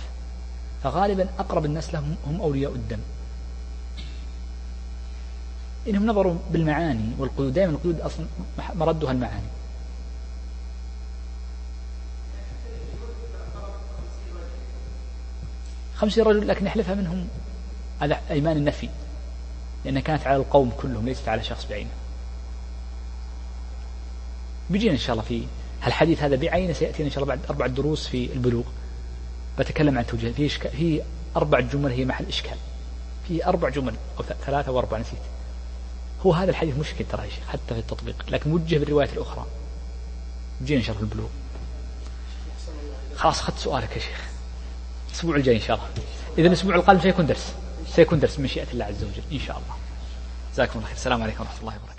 فغالبا أقرب الناس لهم هم أولياء الدم. إنهم نظروا بالمعاني والقيود. دائما القيود أصلا مردها المعاني. خمسين رجل لكن يحلفها منهم على أيمان النفي لأنها كانت على القوم كلهم ليست على شخص بعينه. بيجينا إن شاء الله في الحديث هذا بعينه سيأتينا إن شاء الله بعد أربع دروس في البلوغ. بتكلم عن توجيه. في في أربع جمل هي محل إشكال. في أربع جمل أو ثلاثة أو أربعة نسيت. هو هذا الحديث مشكل ترى حتى في التطبيق لكن موجه بالروايات الأخرى. الله في البلوغ. خلاص أخذت سؤالك يا شيخ. الأسبوع الجاي إن شاء الله. إذا الأسبوع القادم سيكون درس. سيكون درس من مشيئة الله عز وجل إن شاء الله. جزاكم الله خير. السلام عليكم ورحمة الله وبركاته.